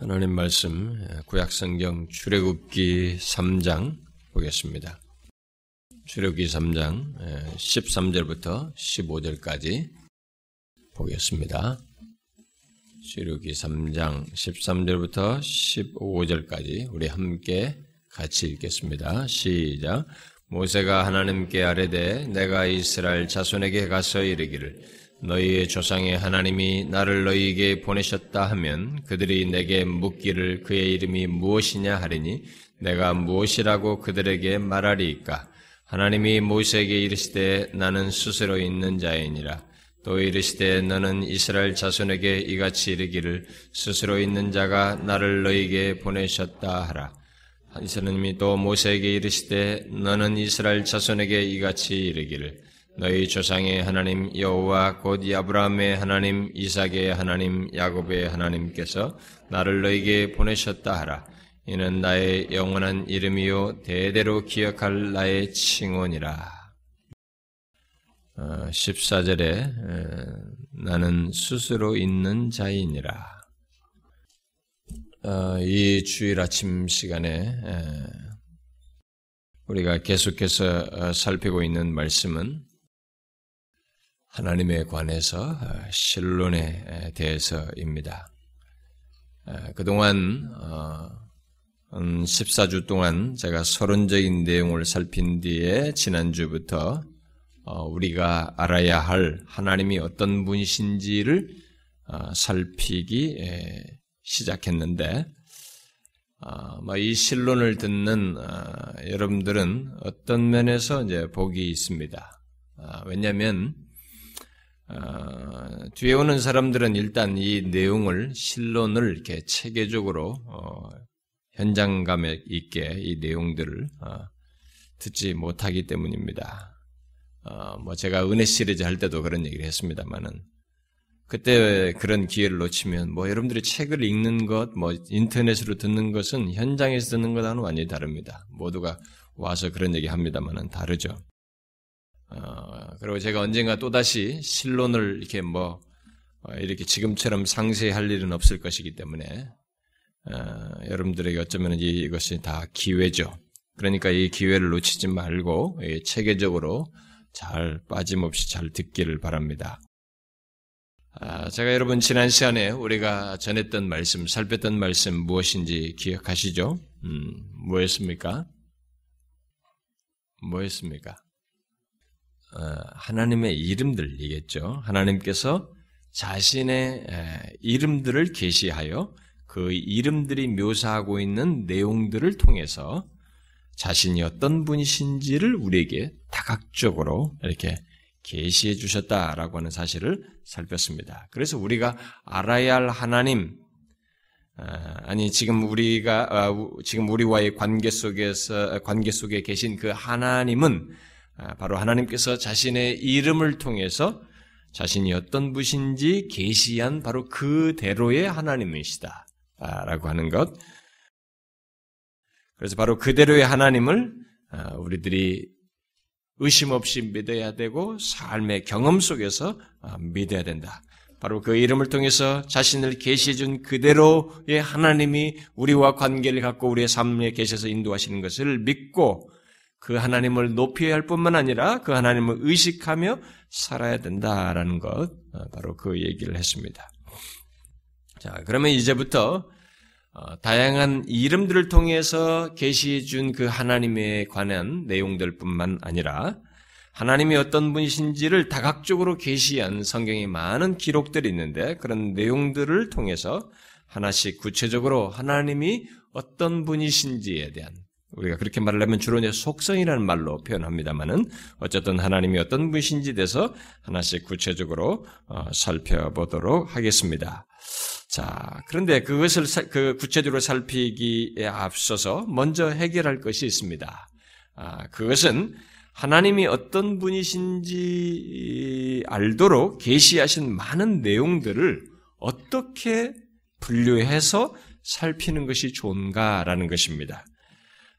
하나님 말씀 구약성경 출애굽기 3장 보겠습니다. 출애굽기 3장 13절부터 15절까지 보겠습니다. 출애굽기 3장 13절부터 15절까지 우리 함께 같이 읽겠습니다. 시작. 모세가 하나님께 아뢰되 내가 이스라엘 자손에게 가서 이르기를 너희의 조상의 하나님이 나를 너희에게 보내셨다 하면 그들이 내게 묻기를 그의 이름이 무엇이냐 하리니 내가 무엇이라고 그들에게 말하리이까? 하나님이 모세에게 이르시되 나는 스스로 있는 자이니라. 또 이르시되 너는 이스라엘 자손에게 이같이 이르기를 스스로 있는 자가 나를 너희에게 보내셨다 하라. 하나님이 또 모세에게 이르시되 너는 이스라엘 자손에게 이같이 이르기를 너희 조상의 하나님 여호와 곧 아브라함의 하나님 이삭의 하나님 야곱의 하나님께서 나를 너에게 보내셨다 하라. 이는 나의 영원한 이름이요 대대로 기억할 나의 칭원이라. 14절에 어, 나는 스스로 있는 자이니라. 어, 이 주일 아침 시간에 우리가 계속해서 어, 살피고 있는 말씀은 하나님에 관해서 어, 신론에 대해서입니다. 그동안 14주 어, 동안 제가 서론적인 내용을 살핀 뒤에 지난주부터 어, 우리가 알아야 할 하나님이 어떤 분이신지를 살피기 시작했는데 뭐이 신론을 듣는 여러분들은 어떤 면에서 이제 복이 있습니다. 왜냐하면 어, 뒤에 오는 사람들은 일단 이 내용을 실론을 이렇게 체계적으로 어, 현장감 있게 이 내용들을 어, 듣지 못하기 때문입니다. 어, 뭐 제가 은혜 시리즈 할 때도 그런 얘기를 했습니다만은 그때 그런 기회를 놓치면 뭐 여러분들이 책을 읽는 것, 뭐 인터넷으로 듣는 것은 현장에서 듣는 것과는 완전히 다릅니다. 모두가 와서 그런 얘기 합니다만은 다르죠. 어, 그리고 제가 언젠가 또다시 신론을 이렇게 뭐, 어, 이렇게 지금처럼 상세히 할 일은 없을 것이기 때문에, 어, 여러분들에게 어쩌면 이것이 다 기회죠. 그러니까 이 기회를 놓치지 말고, 체계적으로 잘 빠짐없이 잘 듣기를 바랍니다. 아, 제가 여러분 지난 시간에 우리가 전했던 말씀, 살폈던 말씀 무엇인지 기억하시죠? 음, 뭐였습니까? 뭐였습니까? 어, 하나님의 이름들이겠죠. 하나님께서 자신의 이름들을 계시하여 그 이름들이 묘사하고 있는 내용들을 통해서 자신이 어떤 분이신지를 우리에게 다각적으로 이렇게 계시해 주셨다라고 하는 사실을 살폈습니다. 그래서 우리가 알아야 할 하나님, 어, 아니 지금 우리가 어, 지금 우리와의 관계 속에서 관계 속에 계신 그 하나님은 아, 바로 하나님께서 자신의 이름을 통해서 자신이 어떤 분인지 계시한 바로 그대로의 하나님이시다. 라고 하는 것. 그래서 바로 그대로의 하나님을 아, 우리들이 의심 없이 믿어야 되고 삶의 경험 속에서 아, 믿어야 된다. 바로 그 이름을 통해서 자신을 계시해 준 그대로의 하나님이 우리와 관계를 갖고 우리의 삶에 계셔서 인도하시는 것을 믿고 그 하나님을 높여야 할 뿐만 아니라 그 하나님을 의식하며 살아야 된다라는 것, 어, 바로 그 얘기를 했습니다. 자, 그러면 이제부터 어, 다양한 이름들을 통해서 계시해 준 그 하나님에 관한 내용들뿐만 아니라 하나님이 어떤 분이신지를 다각적으로 계시한 성경의 많은 기록들이 있는데 그런 내용들을 통해서 하나씩 구체적으로 하나님이 어떤 분이신지에 대한 우리가 그렇게 말을 하면 주로 이제 속성이라는 말로 표현합니다만은 어쨌든 하나님이 어떤 분이신지 대해서 하나씩 구체적으로 어, 살펴보도록 하겠습니다. 자, 그런데 그것을 그 구체적으로 살피기에 앞서서 먼저 해결할 것이 있습니다. 아, 그것은 하나님이 어떤 분이신지 알도록 계시하신 많은 내용들을 어떻게 분류해서 살피는 것이 좋은가라는 것입니다.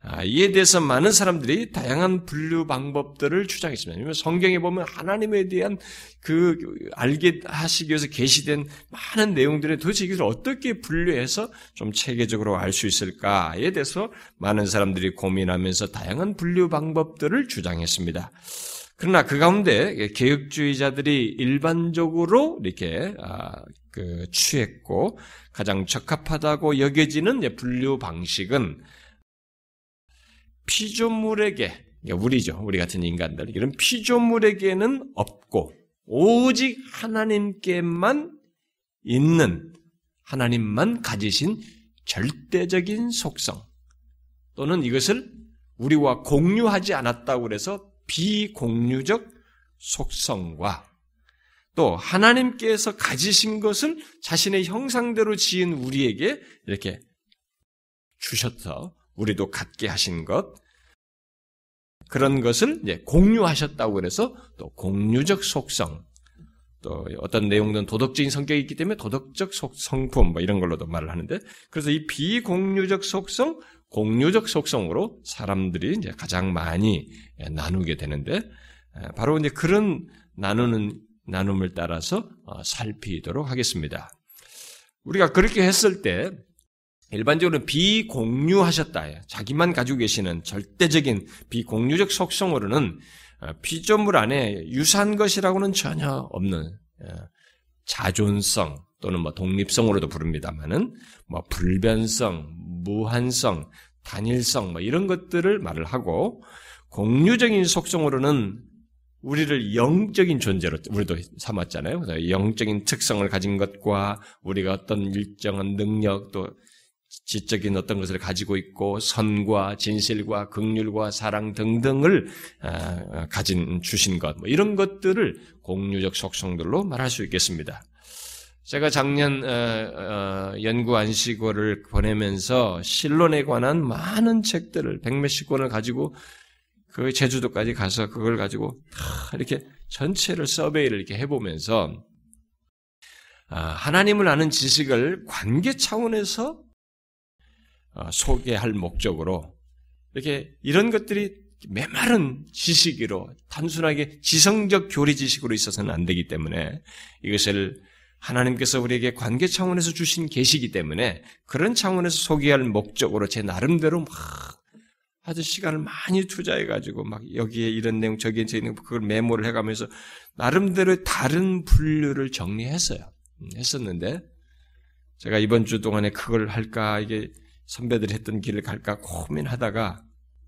아, 이에 대해서 많은 사람들이 다양한 분류 방법들을 주장했습니다. 성경에 보면 하나님에 대한 그 알게 하시기 위해서 계시된 많은 내용들에 도대체 이것을 어떻게 분류해서 좀 체계적으로 알 수 있을까에 대해서 많은 사람들이 고민하면서 다양한 분류 방법들을 주장했습니다. 그러나 그 가운데 개혁주의자들이 일반적으로 이렇게 아, 그 취했고 가장 적합하다고 여겨지는 분류 방식은 피조물에게 우리죠. 우리 같은 인간들. 이런 피조물에게는 없고 오직 하나님께만 있는 하나님만 가지신 절대적인 속성 또는 이것을 우리와 공유하지 않았다고 그래서 비공유적 속성과 또 하나님께서 가지신 것을 자신의 형상대로 지은 우리에게 이렇게 주셔서 우리도 갖게 하신 것 그런 것을 공유하셨다고 그래서 또 공유적 속성 또 어떤 내용들은 도덕적인 성격이 있기 때문에 도덕적 속, 성품 뭐 이런 걸로도 말을 하는데 그래서 이 비공유적 속성 공유적 속성으로 사람들이 이제 가장 많이 나누게 되는데 바로 이제 그런 나누는 나눔을 따라서 어, 살피도록 하겠습니다. 우리가 그렇게 했을 때 일반적으로 비공유하셨다. 자기만 가지고 계시는 절대적인 비공유적 속성으로는 어, 피조물 안에 유사한 것이라고는 전혀 없는 자존성 또는 뭐 독립성으로도 부릅니다만은 뭐 불변성, 무한성, 단일성 뭐 이런 것들을 말을 하고 공유적인 속성으로는 우리를 영적인 존재로 우리도 삼았잖아요. 그래서 영적인 특성을 가진 것과 우리가 어떤 일정한 능력 또 지적인 어떤 것을 가지고 있고 선과 진실과 극률과 사랑 등등을 아, 가진 주신 것, 뭐 이런 것들을 공유적 속성들로 말할 수 있겠습니다. 제가 작년 어, 어, 연구 안식월을 보내면서 실론에 관한 많은 책들을 백몇십 권을 가지고 그 제주도까지 가서 그걸 가지고 이렇게 전체를 서베이를 이렇게 해보면서 아, 하나님을 아는 지식을 관계 차원에서 어, 소개할 목적으로 이렇게 이런 것들이 메마른 지식으로 단순하게 지성적 교리 지식으로 있어서는 안 되기 때문에 이것을 하나님께서 우리에게 관계 차원에서 주신 계시기 때문에 그런 차원에서 소개할 목적으로 제 나름대로 막 아주 시간을 많이 투자해가지고 막 여기에 이런 내용 저기에 있는 그걸 메모를 해가면서 나름대로 다른 분류를 정리했어요. 음, 했었는데 제가 이번 주 동안에 그걸 할까 이게 선배들이 했던 길을 갈까 고민하다가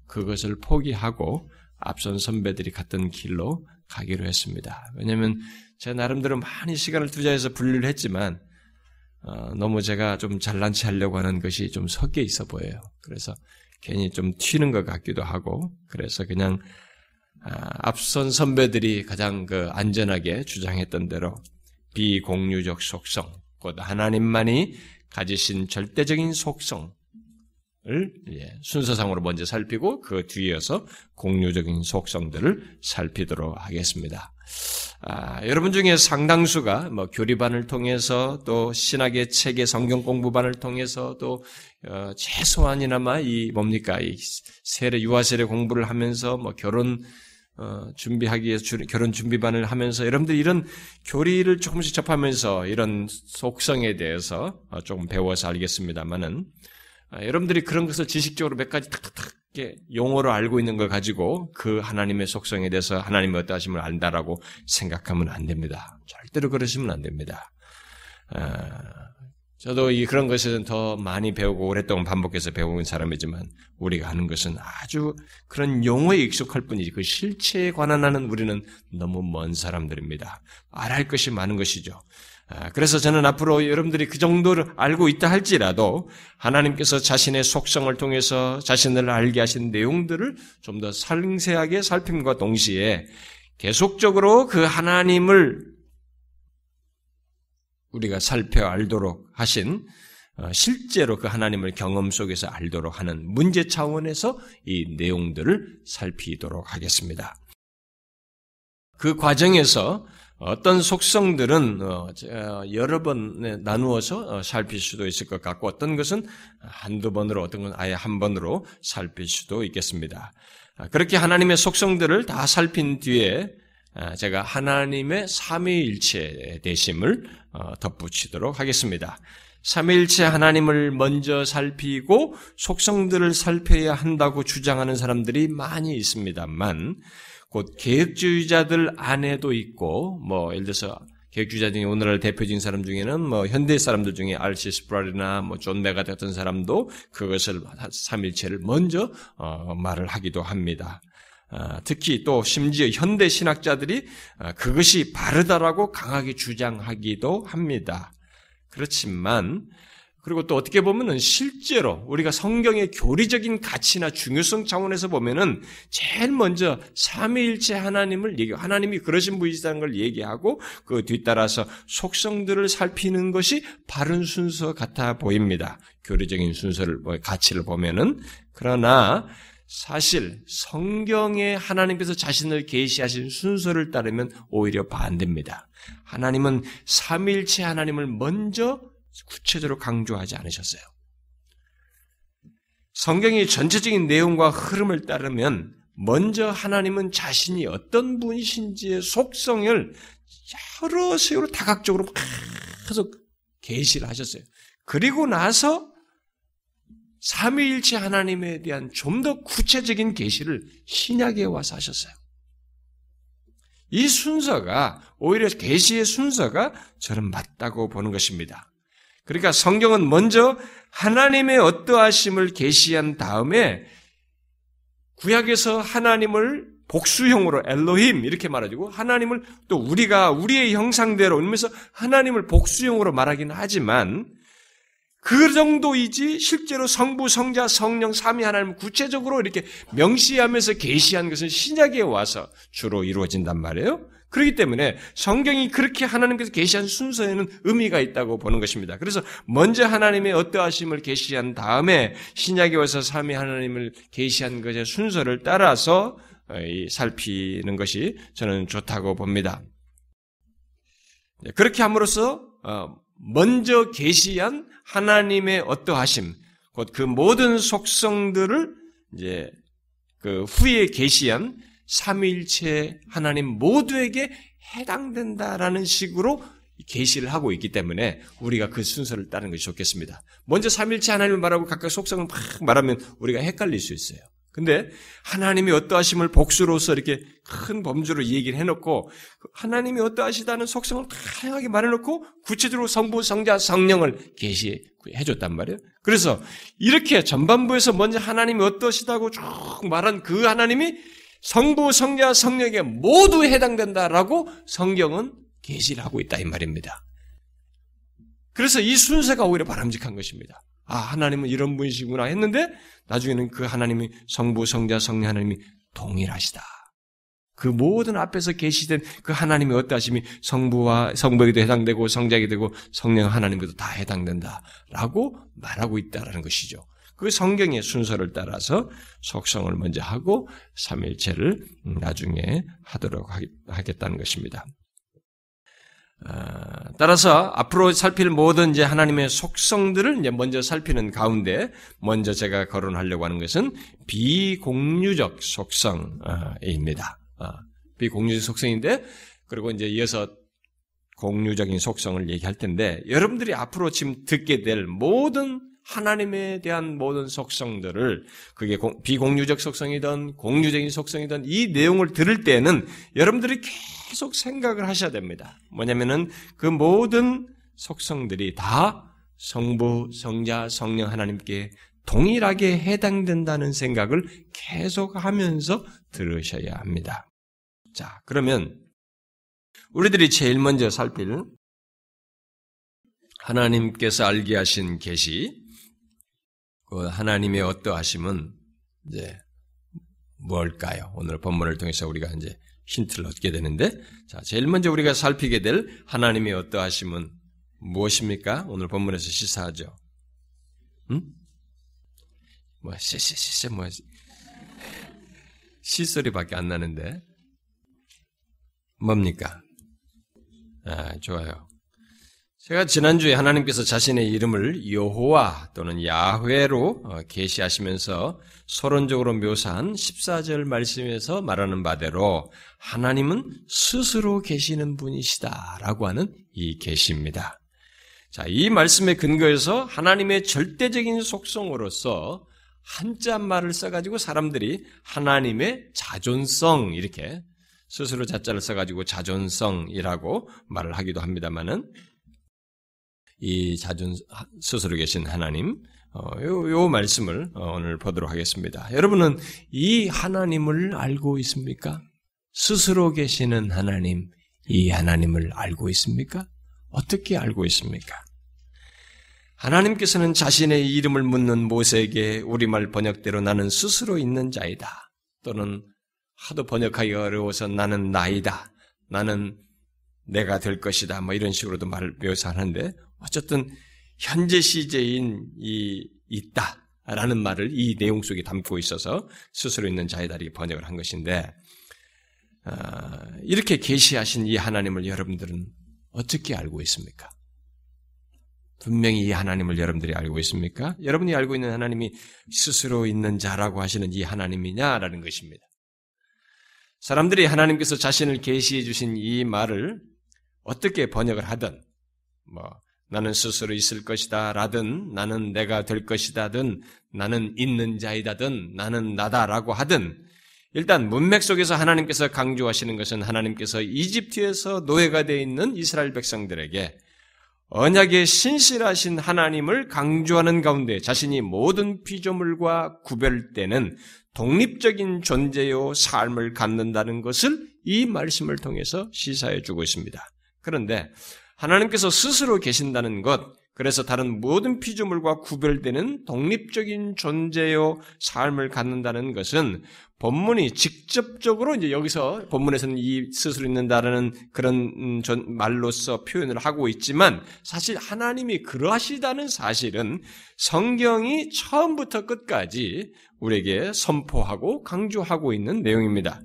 그것을 포기하고 앞선 선배들이 갔던 길로 가기로 했습니다. 왜냐하면 제 나름대로 많이 시간을 투자해서 분류를 했지만 어, 너무 제가 좀 잘난 체 하려고 하는 것이 좀 섞여 있어 보여요. 그래서 괜히 좀 튀는 것 같기도 하고 그래서 그냥 아, 앞선 선배들이 가장 그 안전하게 주장했던 대로 비공유적 속성, 곧 하나님만이 가지신 절대적인 속성, 을 순서상으로 먼저 살피고 그 뒤에서 공유적인 속성들을 살피도록 하겠습니다. 아, 여러분 중에 상당수가 뭐 교리반을 통해서 또 신학의 책의 성경 공부반을 통해서 또 어, 최소한이나마 이 뭡니까 이 세례 유아 세례 공부를 하면서 뭐 결혼 어, 준비하기 위해서 주, 결혼 준비반을 하면서 여러분들 이런 교리를 조금씩 접하면서 이런 속성에 대해서 어, 조금 배워서 알겠습니다만은 아, 여러분들이 그런 것을 지식적으로 몇 가지 탁탁탁 용어로 알고 있는 걸 가지고 그 하나님의 속성에 대해서 하나님의 어떠하심을 안다라고 생각하면 안 됩니다. 절대로 그러시면 안 됩니다. 아, 저도 이 그런 것은 더 많이 배우고 오랫동안 반복해서 배운 사람이지만 우리가 하는 것은 아주 그런 용어에 익숙할 뿐이지 그 실체에 관한 하는 우리는 너무 먼 사람들입니다. 알할 것이 많은 것이죠. 아, 그래서 저는 앞으로 여러분들이 그 정도를 알고 있다 할지라도 하나님께서 자신의 속성을 통해서 자신을 알게 하신 내용들을 좀 더 상세하게 살핌과 동시에 계속적으로 그 하나님을 우리가 살펴 알도록 하신 어, 실제로 그 하나님을 경험 속에서 알도록 하는 문제 차원에서 이 내용들을 살피도록 하겠습니다. 그 과정에서 어떤 속성들은 어, 여러 번 나누어서 어, 살필 수도 있을 것 같고 어떤 것은 한두 번으로 어떤 건 아예 한 번으로 살필 수도 있겠습니다. 아, 그렇게 하나님의 속성들을 다 살핀 뒤에 아, 제가 하나님의 삼위일체 되심을 어, 덧붙이도록 하겠습니다. 삼위일체 하나님을 먼저 살피고 속성들을 살펴야 한다고 주장하는 사람들이 많이 있습니다만 곧 개혁주의자들 안에도 있고 뭐 예를 들어서 개혁주의자 중에 오늘날 대표적인 사람 중에는 뭐 현대 사람들 중에 알시 스프라리나 뭐존 메가 같은 사람도 그것을 삼일체를 먼저 어, 말을 하기도 합니다. 어, 특히 또 심지어 현대 신학자들이 어, 그것이 바르다라고 강하게 주장하기도 합니다. 그렇지만 그리고 또 어떻게 보면은 실제로 우리가 성경의 교리적인 가치나 중요성 차원에서 보면은 제일 먼저 삼위일체 하나님을 얘기, 하나님이 그러신 분이시다는 걸 얘기하고 그 뒤따라서 속성들을 살피는 것이 바른 순서 같아 보입니다. 교리적인 순서를 뭐 가치를 보면은 그러나 사실 성경에 하나님께서 자신을 계시하신 순서를 따르면 오히려 반대입니다. 하나님은 삼일체 하나님을 먼저 구체적으로 강조하지 않으셨어요. 성경의 전체적인 내용과 흐름을 따르면 먼저 하나님은 자신이 어떤 분이신지의 속성을 여러 식으로 다각적으로 계속 계시를 하셨어요. 그리고 나서 삼위일체 하나님에 대한 좀 더 구체적인 계시를 신약에 와서 하셨어요. 이 순서가 오히려 계시의 순서가 저는 맞다고 보는 것입니다. 그러니까 성경은 먼저 하나님의 어떠하심을 계시한 다음에 구약에서 하나님을 복수형으로 엘로힘 이렇게 말해주고 하나님을 또 우리가 우리의 형상대로 이러면서 하나님을 복수형으로 말하기는 하지만 그 정도이지 실제로 성부, 성자, 성령, 삼위 하나님 구체적으로 이렇게 명시하면서 계시한 것은 신약에 와서 주로 이루어진단 말이에요. 그렇기 때문에 성경이 그렇게 하나님께서 계시한 순서에는 의미가 있다고 보는 것입니다. 그래서 먼저 하나님의 어떠하심을 계시한 다음에 신약에 와서 삼위 하나님을 계시한 것의 순서를 따라서 어, 살피는 것이 저는 좋다고 봅니다. 네, 그렇게 함으로써 어, 먼저 계시한 하나님의 어떠하심, 곧 그 모든 속성들을 이제 그 후에 계시한 삼일체 하나님 모두에게 해당된다라는 식으로 계시를 하고 있기 때문에 우리가 그 순서를 따르는 것이 좋겠습니다. 먼저 삼일체 하나님을 말하고 각각 속성을 막 말하면 우리가 헷갈릴 수 있어요. 근데 하나님이 어떠하심을 복수로서 이렇게 큰 범주로 얘기를 해놓고 하나님이 어떠하시다는 속성을 다양하게 말해놓고 구체적으로 성부, 성자, 성령을 계시해줬단 말이에요. 그래서 이렇게 전반부에서 먼저 하나님이 어떠시다고 쭉 말한 그 하나님이 성부, 성자, 성령에게 모두 해당된다라고 성경은 계시를 하고 있다 이 말입니다. 그래서 이 순서가 오히려 바람직한 것입니다. 아, 하나님은 이런 분이시구나 했는데 나중에는 그 하나님이 성부, 성자, 성령 하나님이 동일하시다. 그 모든 앞에서 계시된 그 하나님의 어떠하심이 성부와 성부에게도 해당되고 성자에게 되고 성령 하나님께도 다 해당된다라고 말하고 있다라는 것이죠. 그 성경의 순서를 따라서 속성을 먼저 하고 삼일체를 나중에 하도록 하겠다는 것입니다. 아, 따라서 앞으로 살필 모든 이제 하나님의 속성들을 이제 먼저 살피는 가운데 먼저 제가 거론하려고 하는 것은 비공유적 속성입니다. 아, 비공유적 속성인데 그리고 이제 이어서 공유적인 속성을 얘기할 텐데 여러분들이 앞으로 지금 듣게 될 모든 하나님에 대한 모든 속성들을 그게 비공유적 속성이든 공유적인 속성이든 이 내용을 들을 때는 여러분들이 계속 생각을 하셔야 됩니다. 뭐냐면은 그 모든 속성들이 다 성부, 성자, 성령 하나님께 동일하게 해당된다는 생각을 계속 하면서 들으셔야 합니다. 자, 그러면 우리들이 제일 먼저 살필 하나님께서 알게 하신 계시 그 하나님의 어떠하심은 이제 뭘까요? 오늘 본문을 통해서 우리가 이제 힌트를 얻게 되는데, 자, 제일 먼저 우리가 살피게 될 하나님의 어떠하심은 무엇입니까? 오늘 본문에서 시사하죠. 응? 뭐, 씨씨씨씨, 뭐, 시소리밖에 안 나는데, 뭡니까? 아, 좋아요. 제가 지난주에 하나님께서 자신의 이름을 여호와 또는 야훼로 어, 계시하시면서 서론적으로 묘사한 14절 말씀에서 말하는 바대로 하나님은 스스로 계시는 분이시다라고 하는 이 계시입니다. 자, 이 말씀의 근거에서 하나님의 절대적인 속성으로서 한자 말을 써가지고 사람들이 하나님의 자존성 이렇게 스스로 자자를 써가지고 자존성이라고 말을 하기도 합니다만은 이 자존 스스로 계신 하나님 어, 요, 요 말씀을 어, 오늘 보도록 하겠습니다. 여러분은 이 하나님을 알고 있습니까? 스스로 계시는 하나님, 이 하나님을 알고 있습니까? 어떻게 알고 있습니까? 하나님께서는 자신의 이름을 묻는 모세에게 우리말 번역대로 나는 스스로 있는 자이다. 또는 하도 번역하기 어려워서 나는 나이다. 나는 내가 될 것이다. 뭐 이런 식으로도 말을 묘사하는데 어쨌든 현재 시제인 이 있다라는 말을 이 내용 속에 담고 있어서 스스로 있는 자이다리 번역을 한 것인데 아, 이렇게 계시하신 이 하나님을 여러분들은 어떻게 알고 있습니까? 분명히 이 하나님을 여러분들이 알고 있습니까? 여러분이 알고 있는 하나님이 스스로 있는 자라고 하시는 이 하나님이냐라는 것입니다. 사람들이 하나님께서 자신을 계시해 주신 이 말을 어떻게 번역을 하든 뭐 나는 스스로 있을 것이다 라든 나는 내가 될 것이다든 나는 있는 자이다든 나는 나다라고 하든 일단 문맥 속에서 하나님께서 강조하시는 것은 하나님께서 이집트에서 노예가 되어 있는 이스라엘 백성들에게 언약의 신실하신 하나님을 강조하는 가운데 자신이 모든 피조물과 구별되는 독립적인 존재요 삶을 갖는다는 것을 이 말씀을 통해서 시사해 주고 있습니다. 그런데 하나님께서 스스로 계신다는 것, 그래서 다른 모든 피조물과 구별되는 독립적인 존재요 삶을 갖는다는 것은 본문이 직접적으로 이제 여기서 본문에서는 이 스스로 있는다라는 그런 음, 말로서 표현을 하고 있지만 사실 하나님이 그러하시다는 사실은 성경이 처음부터 끝까지 우리에게 선포하고 강조하고 있는 내용입니다.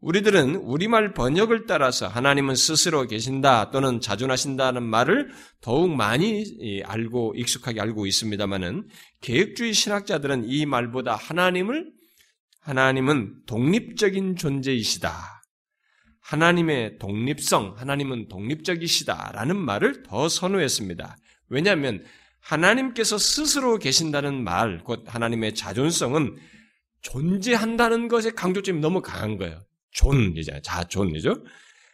우리들은 우리말 번역을 따라서 하나님은 스스로 계신다 또는 자존하신다는 말을 더욱 많이 알고 익숙하게 알고 있습니다만은 계획주의 신학자들은 이 말보다 하나님을 하나님은 독립적인 존재이시다. 하나님의 독립성, 하나님은 독립적이시다라는 말을 더 선호했습니다. 왜냐하면 하나님께서 스스로 계신다는 말, 곧 하나님의 자존성은 존재한다는 것에 강조점이 너무 강한 거예요. 존이잖아요. 자존이죠.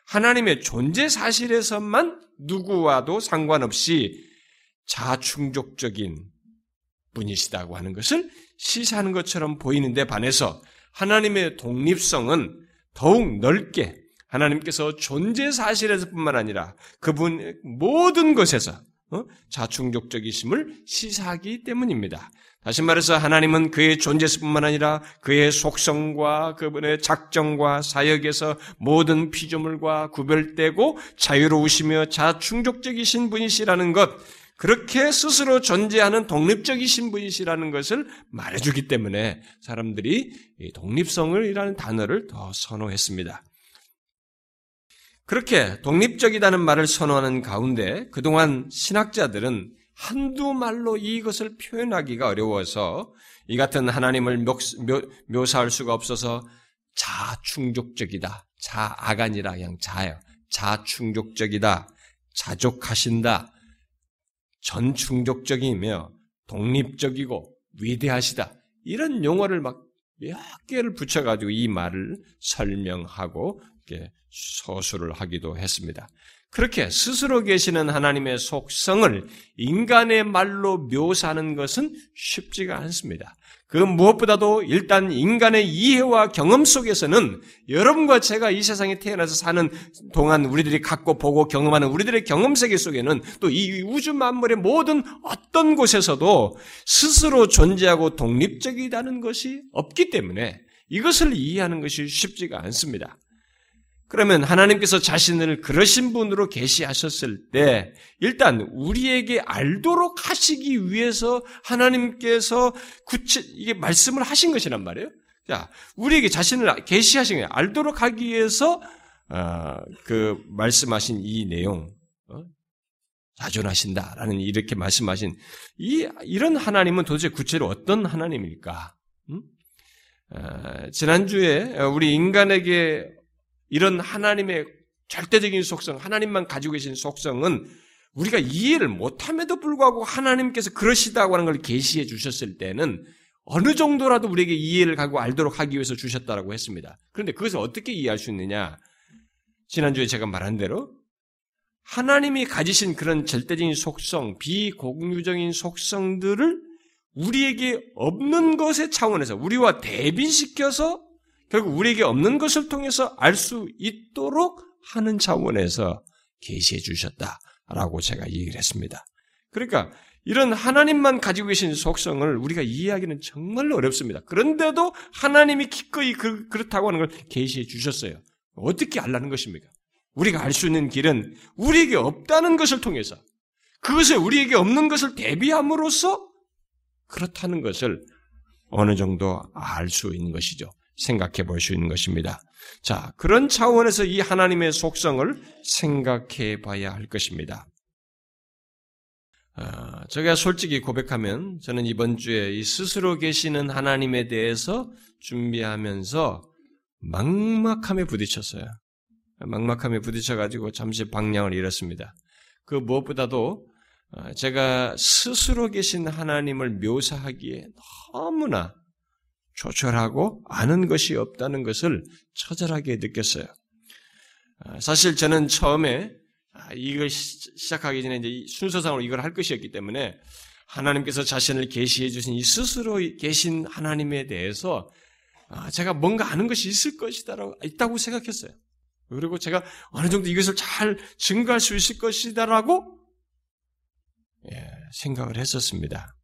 하나님의 존재 사실에서만 누구와도 상관없이 자충족적인 분이시다고 하는 것을 시사하는 것처럼 보이는데 반해서 하나님의 독립성은 더욱 넓게 하나님께서 존재 사실에서뿐만 아니라 그분 모든 것에서 어? 자충족적이심을 시사하기 때문입니다. 다시 말해서 하나님은 그의 존재뿐만 아니라 그의 속성과 그분의 작정과 사역에서 모든 피조물과 구별되고 자유로우시며 자충족적이신 분이시라는 것, 그렇게 스스로 존재하는 독립적이신 분이시라는 것을 말해주기 때문에 사람들이 독립성을이라는 단어를 더 선호했습니다. 그렇게 독립적이라는 말을 선호하는 가운데 그동안 신학자들은 한두 말로 이것을 표현하기가 어려워서 이 같은 하나님을 묘, 사할 수가 없어서 자충족적이다. 자아간이라 그냥 자예요. 자충족적이다. 자족하신다. 전충족적이며 독립적이고 위대하시다. 이런 용어를 막 몇 개를 붙여가지고 이 말을 설명하고 서술을 하기도 했습니다. 그렇게 스스로 계시는 하나님의 속성을 인간의 말로 묘사하는 것은 쉽지가 않습니다. 그 무엇보다도 일단 인간의 이해와 경험 속에서는 여러분과 제가 이 세상에 태어나서 사는 동안 우리들이 갖고 보고 경험하는 우리들의 경험 세계 속에는 또 이 우주 만물의 모든 어떤 곳에서도 스스로 존재하고 독립적이라는 것이 없기 때문에 이것을 이해하는 것이 쉽지가 않습니다. 그러면 하나님께서 자신을 그러신 분으로 계시하셨을 때 일단 우리에게 알도록 하시기 위해서 하나님께서 구체 이게 말씀을 하신 것이란 말이에요. 자, 우리에게 자신을 계시하신 거예요. 알도록 하기 위해서 어, 그 말씀하신 이 내용 어? 자존하신다라는 이렇게 말씀하신 이 이런 하나님은 도대체 구체로 어떤 하나님일까? 음? 어, 지난주에 우리 인간에게 이런 하나님의 절대적인 속성, 하나님만 가지고 계신 속성은 우리가 이해를 못함에도 불구하고 하나님께서 그러시다고 하는 걸 계시해 주셨을 때는 어느 정도라도 우리에게 이해를 가고 알도록 하기 위해서 주셨다라고 했습니다. 그런데 그것을 어떻게 이해할 수 있느냐? 지난주에 제가 말한 대로 하나님이 가지신 그런 절대적인 속성, 비공유적인 속성들을 우리에게 없는 것의 차원에서 우리와 대비시켜서 결국 우리에게 없는 것을 통해서 알 수 있도록 하는 차원에서 계시해 주셨다라고 제가 얘기를 했습니다. 그러니까 이런 하나님만 가지고 계신 속성을 우리가 이해하기는 정말로 어렵습니다. 그런데도 하나님이 기꺼이 그, 렇다고 하는 걸 계시해 주셨어요. 어떻게 알라는 것입니까? 우리가 알 수 있는 길은 우리에게 없다는 것을 통해서 그것에 우리에게 없는 것을 대비함으로써 그렇다는 것을 어느 정도 알 수 있는 것이죠. 생각해 볼 수 있는 것입니다. 자, 그런 차원에서 이 하나님의 속성을 생각해 봐야 할 것입니다. 아, 제가 솔직히 고백하면 저는 이번 주에 이 스스로 계시는 하나님에 대해서 준비하면서 막막함에 부딪혔어요. 막막함에 부딪혀가지고 잠시 방향을 잃었습니다. 그 무엇보다도 아, 제가 스스로 계신 하나님을 묘사하기에 너무나 조촐하고 아는 것이 없다는 것을 처절하게 느꼈어요. 아, 사실 저는 처음에 아, 이걸 시작하기 전에 이제 순서상으로 이걸 할 것이었기 때문에 하나님께서 자신을 계시해 주신 이 스스로 계신 하나님에 대해서 아, 제가 뭔가 아는 것이 있을 것이다라고 있다고 생각했어요. 그리고 제가 어느 정도 이것을 잘 증거할 수 있을 것이다라고 예, 생각을 했었습니다.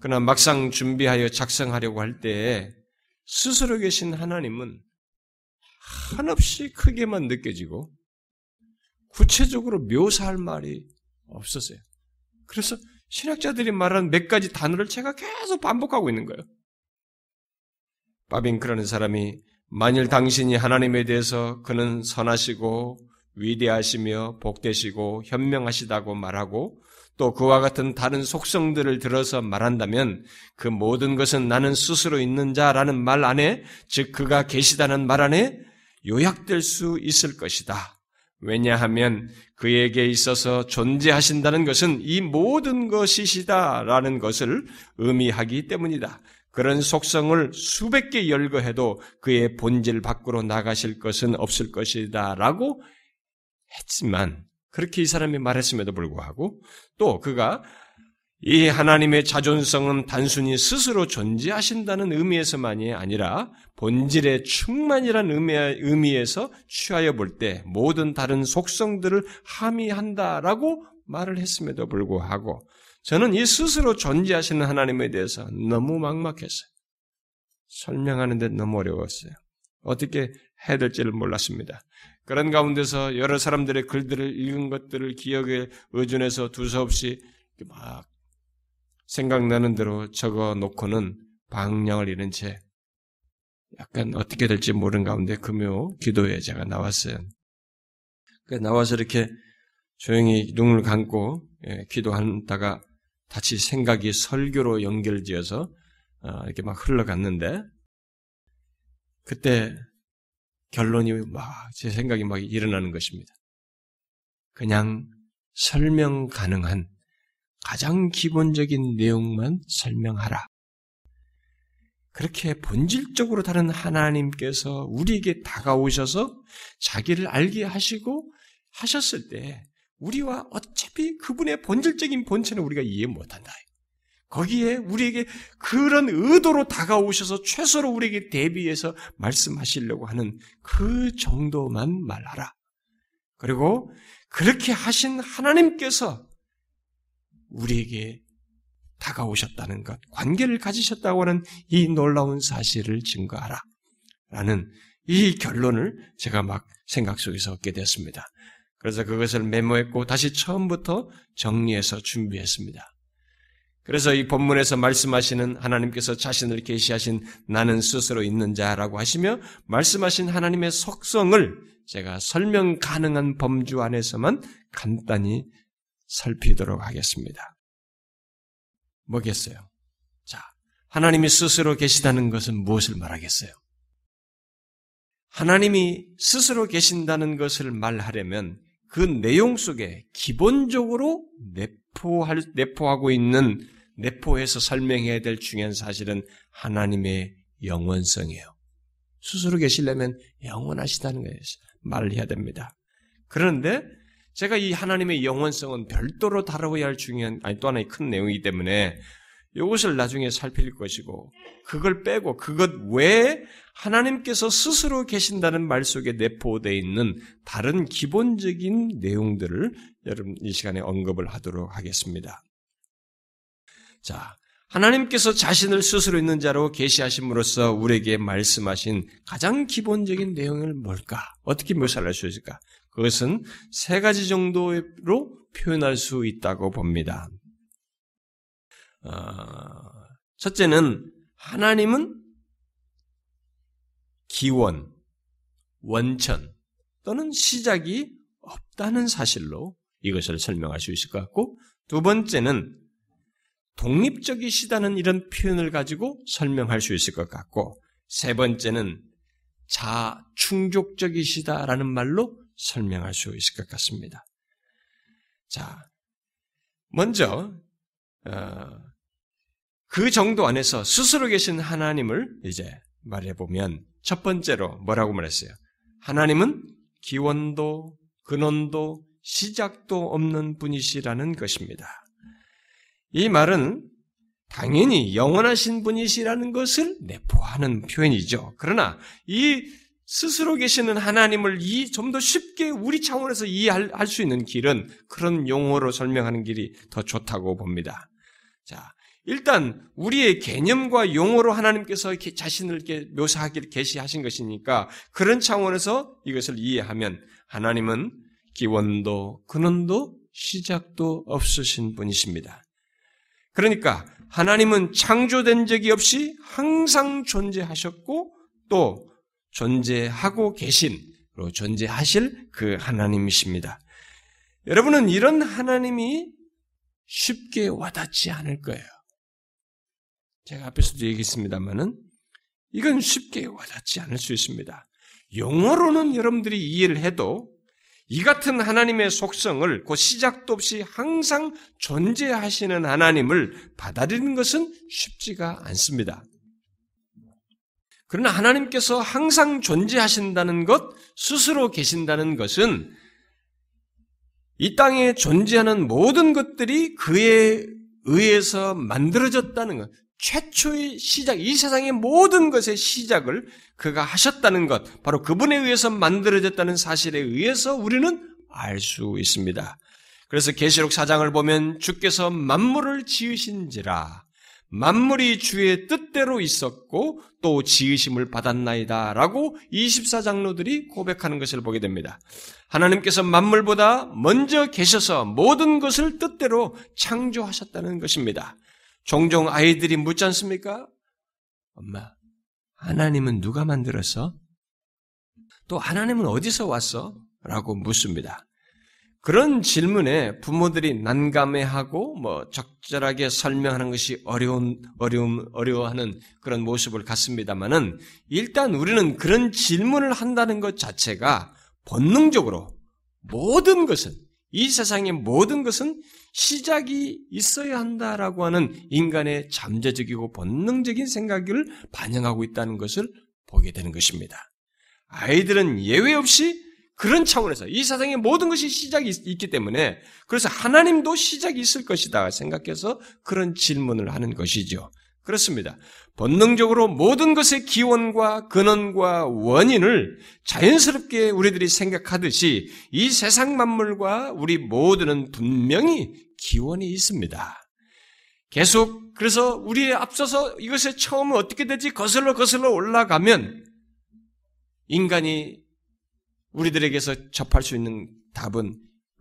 그러나 막상 준비하여 작성하려고 할때 스스로 계신 하나님은 한없이 크게만 느껴지고 구체적으로 묘사할 말이 없었어요. 그래서 신학자들이 말하는 몇 가지 단어를 제가 계속 반복하고 있는 거예요. 바빙크라는 사람이 만일 당신이 하나님에 대해서 그는 선하시고 위대하시며 복되시고 현명하시다고 말하고 또 그와 같은 다른 속성들을 들어서 말한다면 그 모든 것은 나는 스스로 있는 자라는 말 안에 즉 그가 계시다는 말 안에 요약될 수 있을 것이다. 왜냐하면 그에게 있어서 존재하신다는 것은 이 모든 것이시다라는 것을 의미하기 때문이다. 그런 속성을 수백 개 열거해도 그의 본질 밖으로 나가실 것은 없을 것이다라고 했지만 그렇게 이 사람이 말했음에도 불구하고 또 그가 이 하나님의 자존성은 단순히 스스로 존재하신다는 의미에서만이 아니라 본질의 충만이라는 의미에서 취하여 볼 때 모든 다른 속성들을 함의한다라고 말을 했음에도 불구하고 저는 이 스스로 존재하시는 하나님에 대해서 너무 막막했어요. 설명하는데 너무 어려웠어요. 어떻게 해야 될지를 몰랐습니다. 그런 가운데서 여러 사람들의 글들을 읽은 것들을 기억에 의존해서 두서없이 막 생각나는 대로 적어 놓고는 방향을 잃은 채 약간 어떻게 될지 모르는 가운데 금요 기도에 제가 나왔어요. 나와서 이렇게 조용히 눈을 감고 예, 기도한다가 다시 생각이 설교로 연결지어서 어, 이렇게 막 흘러갔는데 그때 결론이 막 제 생각이 막 일어나는 것입니다. 그냥 설명 가능한 가장 기본적인 내용만 설명하라. 그렇게 본질적으로 다른 하나님께서 우리에게 다가오셔서 자기를 알게 하시고 하셨을 때 우리와 어차피 그분의 본질적인 본체는 우리가 이해 못한다. 거기에 우리에게 그런 의도로 다가오셔서 최소로 우리에게 대비해서 말씀하시려고 하는 그 정도만 말하라. 그리고 그렇게 하신 하나님께서 우리에게 다가오셨다는 것, 관계를 가지셨다고 하는 이 놀라운 사실을 증거하라. 라는 이 결론을 제가 막 생각 속에서 얻게 되었습니다. 그래서 그것을 메모했고 다시 처음부터 정리해서 준비했습니다. 그래서 이 본문에서 말씀하시는 하나님께서 자신을 계시하신 나는 스스로 있는 자라고 하시며 말씀하신 하나님의 속성을 제가 설명 가능한 범주 안에서만 간단히 살피도록 하겠습니다. 뭐겠어요? 자, 하나님이 스스로 계시다는 것은 무엇을 말하겠어요? 하나님이 스스로 계신다는 것을 말하려면 그 내용 속에 기본적으로 내포할, 내포하고 있는 내포해서 설명해야 될 중요한 사실은 하나님의 영원성이에요. 스스로 계시려면 영원하시다는 거예요. 말을 해야 됩니다. 그런데 제가 이 하나님의 영원성은 별도로 다뤄야 할 중요한 아니 또 하나의 큰 내용이기 때문에 이것을 나중에 살필 것이고 그걸 빼고 그것 외에 하나님께서 스스로 계신다는 말 속에 내포되어 있는 다른 기본적인 내용들을 여러분 이 시간에 언급을 하도록 하겠습니다. 자, 하나님께서 자신을 스스로 있는 자로 계시하심으로써 우리에게 말씀하신 가장 기본적인 내용을 뭘까? 어떻게 묘사할 수 있을까? 그것은 세 가지 정도로 표현할 수 있다고 봅니다. 어, 첫째는 하나님은 기원, 원천 또는 시작이 없다는 사실로 이것을 설명할 수 있을 것 같고 두 번째는 독립적이시다는 이런 표현을 가지고 설명할 수 있을 것 같고, 세 번째는 자 충족적이시다라는 말로 설명할 수 있을 것 같습니다. 자, 먼저, 어, 그 정도 안에서 스스로 계신 하나님을 이제 말해 보면, 첫 번째로 뭐라고 말했어요? 하나님은 기원도, 근원도, 시작도 없는 분이시라는 것입니다. 이 말은 당연히 영원하신 분이시라는 것을 내포하는 표현이죠. 그러나 이 스스로 계시는 하나님을 이 좀 더 쉽게 우리 차원에서 이해할 수 있는 길은 그런 용어로 설명하는 길이 더 좋다고 봅니다. 자, 일단 우리의 개념과 용어로 하나님께서 자신을 이렇게 묘사하기를 계시하신 것이니까 그런 차원에서 이것을 이해하면 하나님은 기원도 근원도 시작도 없으신 분이십니다. 그러니까 하나님은 창조된 적이 없이 항상 존재하셨고 또 존재하고 계신 존재하실 그 하나님이십니다. 여러분은 이런 하나님이 쉽게 와닿지 않을 거예요. 제가 앞에서도 얘기했습니다만은 이건 쉽게 와닿지 않을 수 있습니다. 용어로는 여러분들이 이해를 해도 이 같은 하나님의 속성을 그 시작도 없이 항상 존재하시는 하나님을 받아들이는 것은 쉽지가 않습니다. 그러나 하나님께서 항상 존재하신다는 것, 스스로 계신다는 것은 이 땅에 존재하는 모든 것들이 그에 의해서 만들어졌다는 것, 최초의 시작, 이 세상의 모든 것의 시작을 그가 하셨다는 것, 바로 그분에 의해서 만들어졌다는 사실에 의해서 우리는 알 수 있습니다. 그래서 계시록 4장을 보면 주께서 만물을 지으신지라 만물이 주의 뜻대로 있었고 또 지으심을 받았나이다라고 24장로들이 고백하는 것을 보게 됩니다. 하나님께서 만물보다 먼저 계셔서 모든 것을 뜻대로 창조하셨다는 것입니다. 종종 아이들이 묻지 않습니까? 엄마, 하나님은 누가 만들었어? 또 하나님은 어디서 왔어? 라고 묻습니다. 그런 질문에 부모들이 난감해하고 뭐 적절하게 설명하는 것이 어려운 어려움 어려워하는 그런 모습을 갖습니다만은 일단 우리는 그런 질문을 한다는 것 자체가 본능적으로 모든 것은 이 세상의 모든 것은 시작이 있어야 한다라고 하는 인간의 잠재적이고 본능적인 생각을 반영하고 있다는 것을 보게 되는 것입니다. 아이들은 예외 없이 그런 차원에서 이 세상의 모든 것이 시작이 있기 때문에 그래서 하나님도 시작이 있을 것이다 생각해서 그런 질문을 하는 것이죠. 그렇습니다. 본능적으로 모든 것의 기원과 근원과 원인을 자연스럽게 우리들이 생각하듯이 이 세상 만물과 우리 모두는 분명히 기원이 있습니다. 계속 그래서 우리에 앞서서 이것의 처음은 어떻게 되지 거슬러 거슬러 올라가면 인간이 우리들에게서 접할 수 있는 답은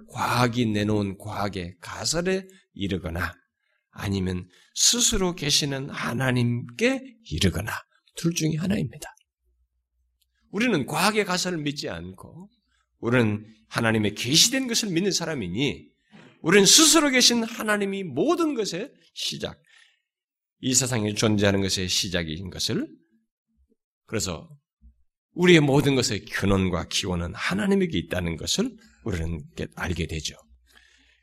과학이 내놓은 과학의 가설에 이르거나 아니면 스스로 계시는 하나님께 이르거나 둘 중에 하나입니다. 우리는 과학의 가설을 믿지 않고 우리는 하나님의 계시된 것을 믿는 사람이니 우리는 스스로 계신 하나님이 모든 것의 시작, 이 세상에 존재하는 것의 시작인 것을 그래서 우리의 모든 것의 근원과 기원은 하나님에게 있다는 것을 우리는 알게 되죠.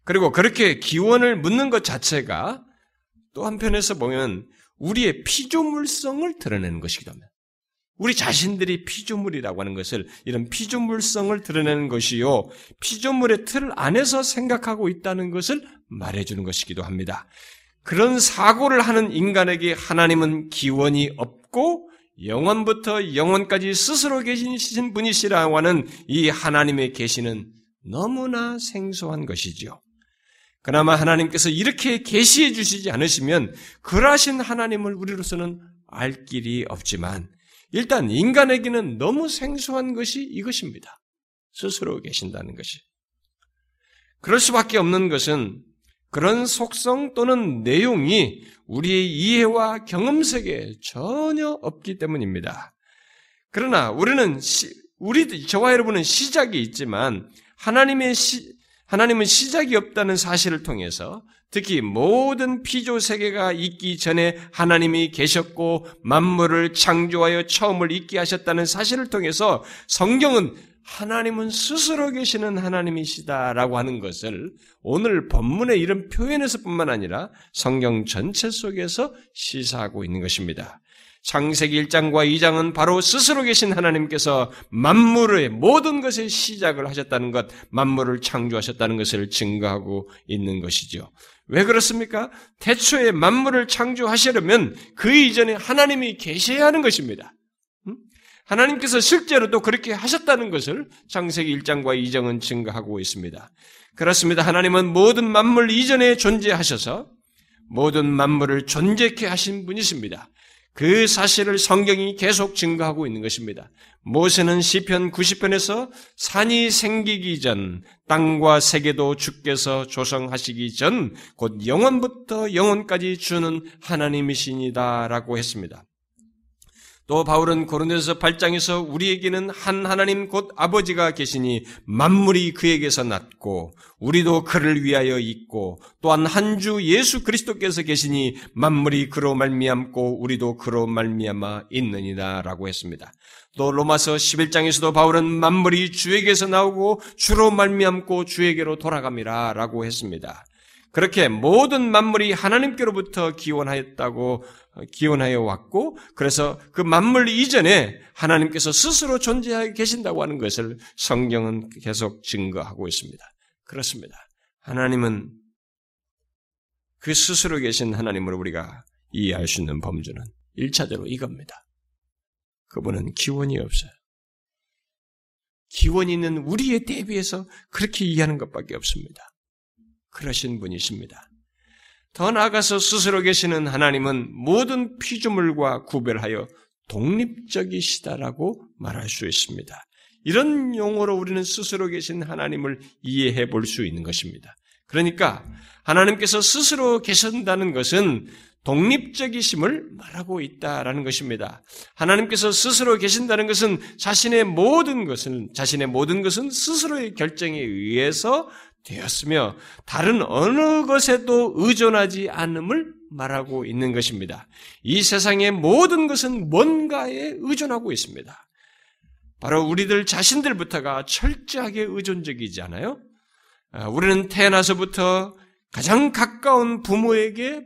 그리고 그렇게 기원을 묻는 것 자체가 또 한편에서 보면 우리의 피조물성을 드러내는 것이기도 합니다. 우리 자신들이 피조물이라고 하는 것을 이런 피조물성을 드러내는 것이요. 피조물의 틀 안에서 생각하고 있다는 것을 말해주는 것이기도 합니다. 그런 사고를 하는 인간에게 하나님은 기원이 없고 영원부터 영원까지 스스로 계신 분이시라고 하는 이 하나님의 계시는 너무나 생소한 것이지요. 그나마 하나님께서 이렇게 계시해 주시지 않으시면 그러하신 하나님을 우리로서는 알 길이 없지만 일단 인간에게는 너무 생소한 것이 이것입니다. 스스로 계신다는 것이. 그럴 수밖에 없는 것은 그런 속성 또는 내용이 우리의 이해와 경험 세계에 전혀 없기 때문입니다. 그러나 우리는 시, 우리 저와 여러분은 시작이 있지만 하나님의 시, 하나님은 시작이 없다는 사실을 통해서 특히 모든 피조 세계가 있기 전에 하나님이 계셨고 만물을 창조하여 처음을 있게 하셨다는 사실을 통해서 성경은 하나님은 스스로 계시는 하나님이시다라고 하는 것을 오늘 본문의 이런 표현에서뿐만 아니라 성경 전체 속에서 시사하고 있는 것입니다. 창세기 1장과 2장은 바로 스스로 계신 하나님께서 만물의 모든 것의 시작을 하셨다는 것, 만물을 창조하셨다는 것을 증거하고 있는 것이죠. 왜 그렇습니까? 태초에 만물을 창조하시려면 그 이전에 하나님이 계셔야 하는 것입니다. 하나님께서 실제로 도 그렇게 하셨다는 것을 창세기 1장과 2장은 증거하고 있습니다. 그렇습니다. 하나님은 모든 만물 이전에 존재하셔서 모든 만물을 존재케 하신 분이십니다. 그 사실을 성경이 계속 증거하고 있는 것입니다. 모세는 시편 90편에서 산이 생기기 전 땅과 세계도 주께서 조성하시기 전 곧 영원부터 영원까지 주는 하나님이시니다라고 했습니다. 또 바울은 고린도서 8장에서 우리에게는 한 하나님 곧 아버지가 계시니 만물이 그에게서 났고 우리도 그를 위하여 있고 또한 한 주 예수 그리스도께서 계시니 만물이 그로 말미암고 우리도 그로 말미암아 있느니라라고 했습니다. 또 로마서 11장에서도 바울은 만물이 주에게서 나오고 주로 말미암고 주에게로 돌아갑니다라고 했습니다. 그렇게 모든 만물이 하나님께로부터 기원하였다고 기원하여 왔고 그래서 그 만물 이전에 하나님께서 스스로 존재하고 계신다고 하는 것을 성경은 계속 증거하고 있습니다. 그렇습니다. 하나님은 그 스스로 계신 하나님을 우리가 이해할 수 있는 범주는 1차적으로 이겁니다. 그분은 기원이 없어요. 기원이 있는 우리에 대비해서 그렇게 이해하는 것밖에 없습니다. 그러신 분이십니다. 더 나아가서 스스로 계시는 하나님은 모든 피조물과 구별하여 독립적이시다라고 말할 수 있습니다. 이런 용어로 우리는 스스로 계신 하나님을 이해해 볼 수 있는 것입니다. 그러니까 하나님께서 스스로 계신다는 것은 독립적이심을 말하고 있다라는 것입니다. 하나님께서 스스로 계신다는 것은 자신의 모든 것은 자신의 모든 것은 스스로의 결정에 의해서 되었으며 다른 어느 것에도 의존하지 않음을 말하고 있는 것입니다. 이 세상의 모든 것은 뭔가에 의존하고 있습니다. 바로 우리들 자신들부터가 철저하게 의존적이지 않아요? 아, 우리는 태어나서부터 가장 가까운 부모에게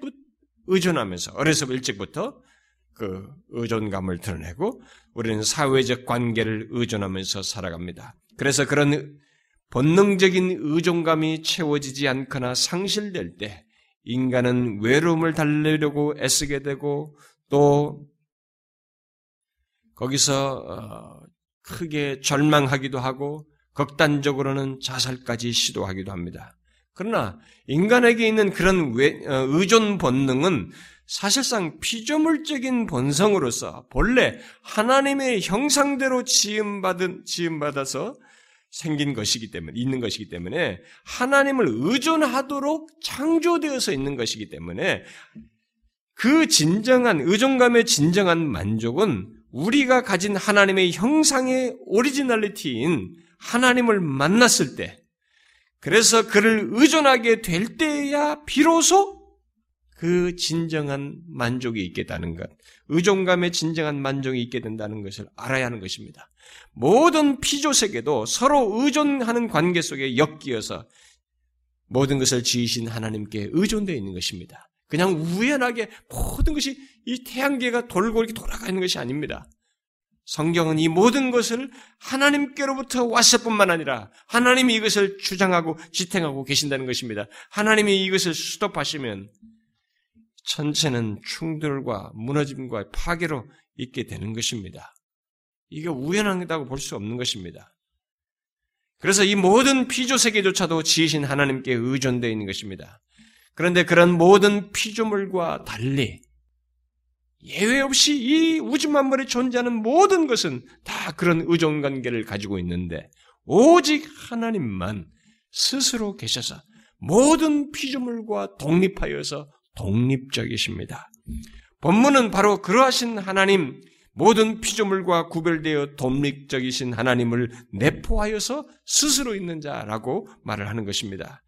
의존하면서 어려서 일찍부터 그 의존감을 드러내고 우리는 사회적 관계를 의존하면서 살아갑니다. 그래서 그런 본능적인 의존감이 채워지지 않거나 상실될 때 인간은 외로움을 달래려고 애쓰게 되고 또 거기서 어, 크게 절망하기도 하고 극단적으로는 자살까지 시도하기도 합니다. 그러나 인간에게 있는 그런 어, 의존 본능은 사실상 피조물적인 본성으로서 본래 하나님의 형상대로 지음받은 지음받아서 생긴 것이기 때문에, 있는 것이기 때문에, 하나님을 의존하도록 창조되어서 있는 것이기 때문에, 그 진정한, 의존감의 진정한 만족은 우리가 가진 하나님의 형상의 originality인 하나님을 만났을 때, 그래서 그를 의존하게 될 때야 비로소 그 진정한 만족이 있겠다는 것, 의존감의 진정한 만족이 있게 된다는 것을 알아야 하는 것입니다. 모든 피조세계도 서로 의존하는 관계 속에 엮이어서 모든 것을 지으신 하나님께 의존되어 있는 것입니다. 그냥 우연하게 모든 것이 이 태양계가 돌고 이렇게 돌아가 있는 것이 아닙니다. 성경은 이 모든 것을 하나님께로부터 왔을 뿐만 아니라 하나님이 이것을 주장하고 지탱하고 계신다는 것입니다. 하나님이 이것을 수도하시면 전체는 충돌과 무너짐과 파괴로 있게 되는 것입니다. 이게 우연하다고 볼 수 없는 것입니다. 그래서 이 모든 피조 세계조차도 지으신 하나님께 의존되어 있는 것입니다. 그런데 그런 모든 피조물과 달리 예외 없이 이 우주 만물에 존재하는 모든 것은 다 그런 의존 관계를 가지고 있는데 오직 하나님만 스스로 계셔서 모든 피조물과 독립하여서 독립적이십니다. 본문은 바로 그러하신 하나님, 모든 피조물과 구별되어 독립적이신 하나님을 내포하여서 스스로 있는 자라고 말을 하는 것입니다.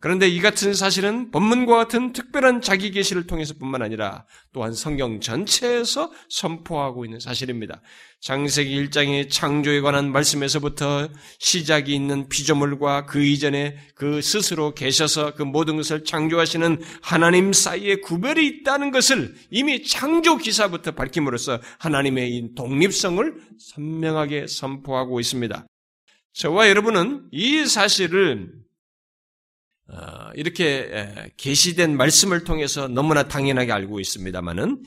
그런데 이 같은 사실은 본문과 같은 특별한 자기 계시를 통해서뿐만 아니라 또한 성경 전체에서 선포하고 있는 사실입니다. 장세기 1장의 창조에 관한 말씀에서부터 시작이 있는 피조물과 그 이전에 그 스스로 계셔서 그 모든 것을 창조하시는 하나님 사이에 구별이 있다는 것을 이미 창조 기사부터 밝힘으로써 하나님의 이 독립성을 선명하게 선포하고 있습니다. 저와 여러분은 이 사실을 어, 이렇게 계시된 말씀을 통해서 너무나 당연하게 알고 있습니다만은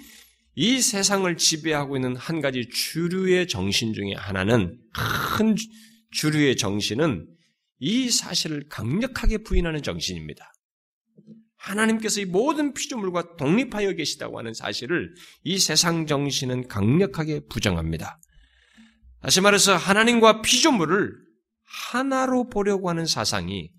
이 세상을 지배하고 있는 한 가지 주류의 정신 중에 하나는 큰 주류의 정신은 이 사실을 강력하게 부인하는 정신입니다. 하나님께서 이 모든 피조물과 독립하여 계시다고 하는 사실을 이 세상 정신은 강력하게 부정합니다. 다시 말해서 하나님과 피조물을 하나로 보려고 하는 사상이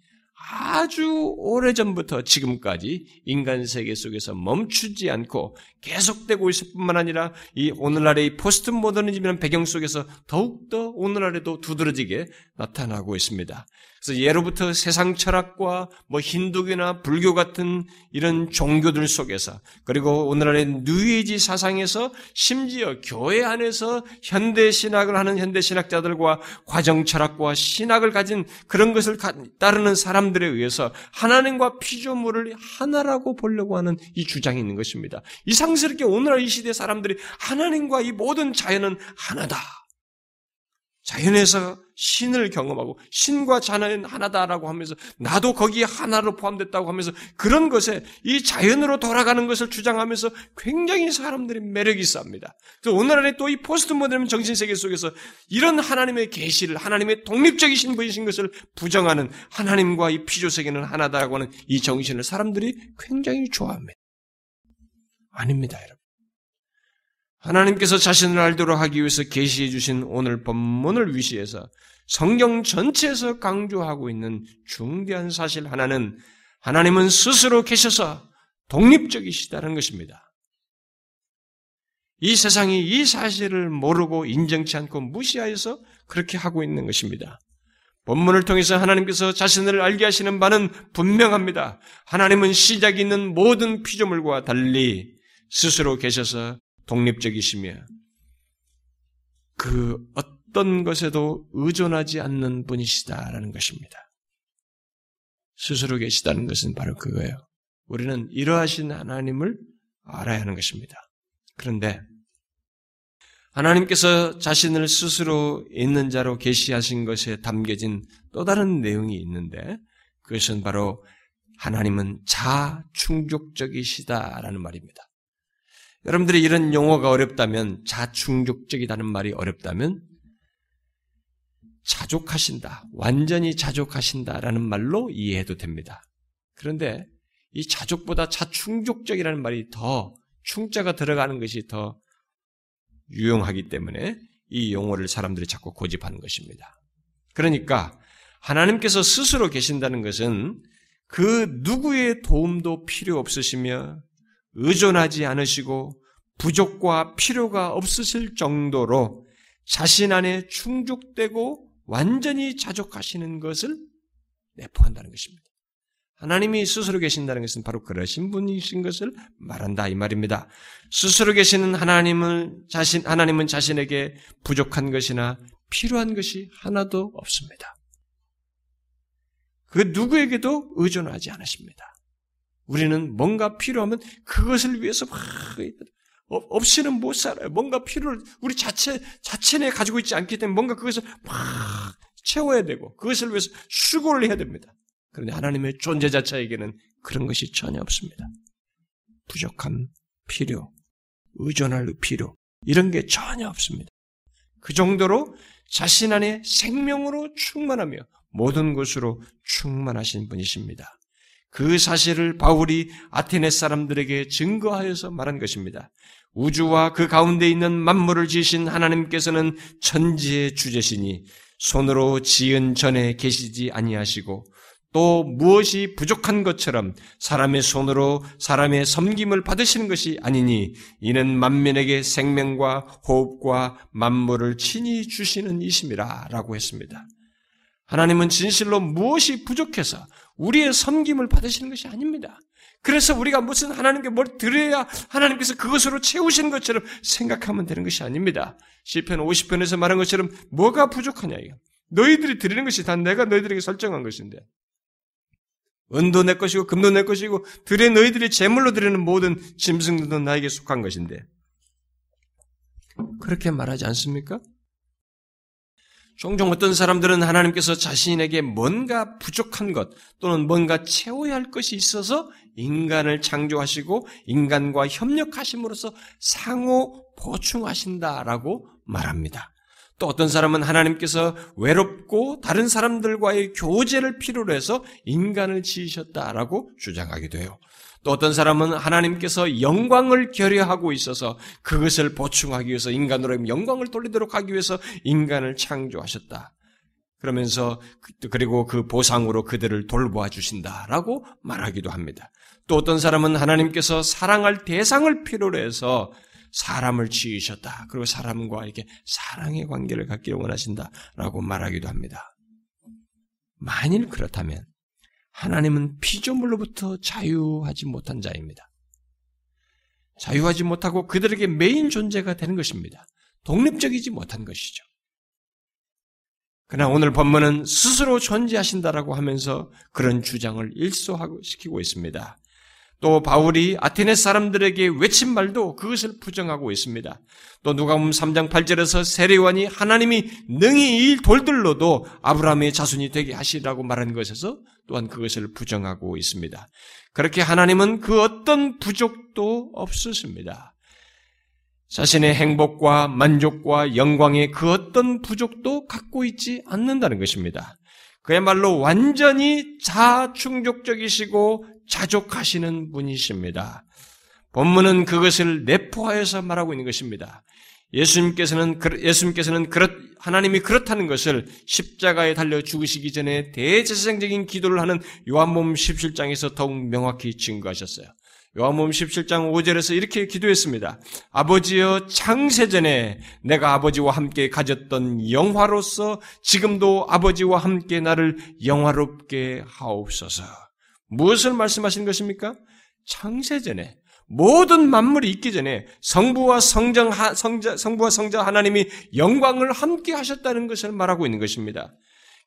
아주 오래전부터 지금까지 인간 세계 속에서 멈추지 않고 계속되고 있을 뿐만 아니라 이 오늘날의 이 포스트 모더니즘이라는 배경 속에서 더욱더 오늘날에도 두드러지게 나타나고 있습니다. 그래서 예로부터 세상 철학과 뭐 힌두교나 불교 같은 이런 종교들 속에서 그리고 오늘날의 뉴에이지 사상에서 심지어 교회 안에서 현대 신학을 하는 현대 신학자들과 과정 철학과 신학을 가진 그런 것을 따르는 사람들에 의해서 하나님과 피조물을 하나라고 보려고 하는 이 주장이 있는 것입니다. 이상스럽게 오늘날 이 시대 사람들이 하나님과 이 모든 자연은 하나다. 자연에서 신을 경험하고 신과 자연은 하나다라고 하면서 나도 거기에 하나로 포함됐다고 하면서 그런 것에 이 자연으로 돌아가는 것을 주장하면서 굉장히 사람들이 매력이 있습니다. 오늘날에 또 이 포스트 모더니 정신 세계 속에서 이런 하나님의 계시를 하나님의 독립적이신 분이신 것을 부정하는 하나님과 이 피조 세계는 하나다라고 하는 이 정신을 사람들이 굉장히 좋아합니다. 아닙니다, 여러분. 하나님께서 자신을 알도록 하기 위해서 계시해 주신 오늘 본문을 위시해서 성경 전체에서 강조하고 있는 중대한 사실 하나는 하나님은 스스로 계셔서 독립적이시다는 것입니다. 이 세상이 이 사실을 모르고 인정치 않고 무시하여서 그렇게 하고 있는 것입니다. 본문을 통해서 하나님께서 자신을 알게 하시는 바는 분명합니다. 하나님은 시작이 있는 모든 피조물과 달리 스스로 계셔서 독립적이시며 그 어떤 것에도 의존하지 않는 분이시다라는 것입니다. 스스로 계시다는 것은 바로 그거예요. 우리는 이러하신 하나님을 알아야 하는 것입니다. 그런데 하나님께서 자신을 스스로 있는 자로 계시하신 것에 담겨진 또 다른 내용이 있는데 그것은 바로 하나님은 자충족적이시다라는 말입니다. 여러분들이 이런 용어가 어렵다면 자충족적이라는 말이 어렵다면 자족하신다, 완전히 자족하신다라는 말로 이해해도 됩니다. 그런데 이 자족보다 자충족적이라는 말이 더 충자가 들어가는 것이 더 유용하기 때문에 이 용어를 사람들이 자꾸 고집하는 것입니다. 그러니까 하나님께서 스스로 계신다는 것은 그 누구의 도움도 필요 없으시며 의존하지 않으시고 부족과 필요가 없으실 정도로 자신 안에 충족되고 완전히 자족하시는 것을 내포한다는 것입니다. 하나님이 스스로 계신다는 것은 바로 그러신 분이신 것을 말한다 이 말입니다. 스스로 계시는 하나님을 자신 하나님은 자신에게 부족한 것이나 필요한 것이 하나도 없습니다. 그 누구에게도 의존하지 않으십니다. 우리는 뭔가 필요하면 그것을 위해서 막 없이는 못 살아요. 뭔가 필요를 우리 자체 자체 내 가지고 있지 않기 때문에 뭔가 그것을 막 채워야 되고 그것을 위해서 수고를 해야 됩니다. 그런데 하나님의 존재 자체에게는 그런 것이 전혀 없습니다. 부족함, 필요, 의존할 필요 이런 게 전혀 없습니다. 그 정도로 자신 안에 생명으로 충만하며 모든 것으로 충만하신 분이십니다. 그 사실을 바울이 아테네 사람들에게 증거하여서 말한 것입니다. 우주와 그 가운데 있는 만물을 지으신 하나님께서는 천지의 주제시니 손으로 지은 전에 계시지 아니하시고 또 무엇이 부족한 것처럼 사람의 손으로 사람의 섬김을 받으시는 것이 아니니 이는 만민에게 생명과 호흡과 만물을 친히 주시는 이심이라 라고 했습니다. 하나님은 진실로 무엇이 부족해서 우리의 섬김을 받으시는 것이 아닙니다. 그래서 우리가 무슨 하나님께 뭘 드려야 하나님께서 그것으로 채우시는 것처럼 생각하면 되는 것이 아닙니다. 시편 50편에서 말한 것처럼 뭐가 부족하냐 이거. 너희들이 드리는 것이 다 내가 너희들에게 설정한 것인데 은도 내 것이고 금도 내 것이고 들에 너희들이 제물로 드리는 모든 짐승들도 나에게 속한 것인데 그렇게 말하지 않습니까? 종종 어떤 사람들은 하나님께서 자신에게 뭔가 부족한 것 또는 뭔가 채워야 할 것이 있어서 인간을 창조하시고 인간과 협력하심으로써 상호 보충하신다라고 말합니다. 또 어떤 사람은 하나님께서 외롭고 다른 사람들과의 교제를 필요로 해서 인간을 지으셨다라고 주장하기도 해요. 또 어떤 사람은 하나님께서 영광을 결여하고 있어서 그것을 보충하기 위해서 인간으로 영광을 돌리도록 하기 위해서 인간을 창조하셨다. 그러면서 그, 그리고 그 보상으로 그들을 돌보아 주신다라고 말하기도 합니다. 또 어떤 사람은 하나님께서 사랑할 대상을 필요로 해서 사람을 지으셨다. 그리고 사람과 이렇게 사랑의 관계를 갖기를 원하신다라고 말하기도 합니다. 만일 그렇다면 하나님은 피조물로부터 자유하지 못한 자입니다. 자유하지 못하고 그들에게 메인 존재가 되는 것입니다. 독립적이지 못한 것이죠. 그러나 오늘 본문은 스스로 존재하신다라고 하면서 그런 주장을 일소하고 시키고 있습니다. 또 바울이 아테네 사람들에게 외친 말도 그것을 부정하고 있습니다. 또 누가복음 3장 8절에서 세례관이 하나님이 능히 이 돌들로도 아브라함의 자손이 되게 하시라고 말한 것에서 또한 그것을 부정하고 있습니다. 그렇게 하나님은 그 어떤 부족도 없으십니다. 자신의 행복과 만족과 영광의 그 어떤 부족도 갖고 있지 않는다는 것입니다. 그야말로 완전히 자충족적이시고 자족하시는 분이십니다. 본문은 그것을 내포하여서 말하고 있는 것입니다. 예수님께서는 예수님께서는 그렇 하나님이 그렇다는 것을 십자가에 달려 죽으시기 전에 대제사장적인 기도를 하는 요한복음 17장에서 더욱 명확히 증거하셨어요. 요한복음 17장 5절에서 이렇게 기도했습니다. 아버지여 창세전에 내가 아버지와 함께 가졌던 영화로서 지금도 아버지와 함께 나를 영화롭게 하옵소서. 무엇을 말씀하시는 것입니까? 창세전에 모든 만물이 있기 전에 성부와 성정 성자 성부와 성자 하나님이 영광을 함께 하셨다는 것을 말하고 있는 것입니다.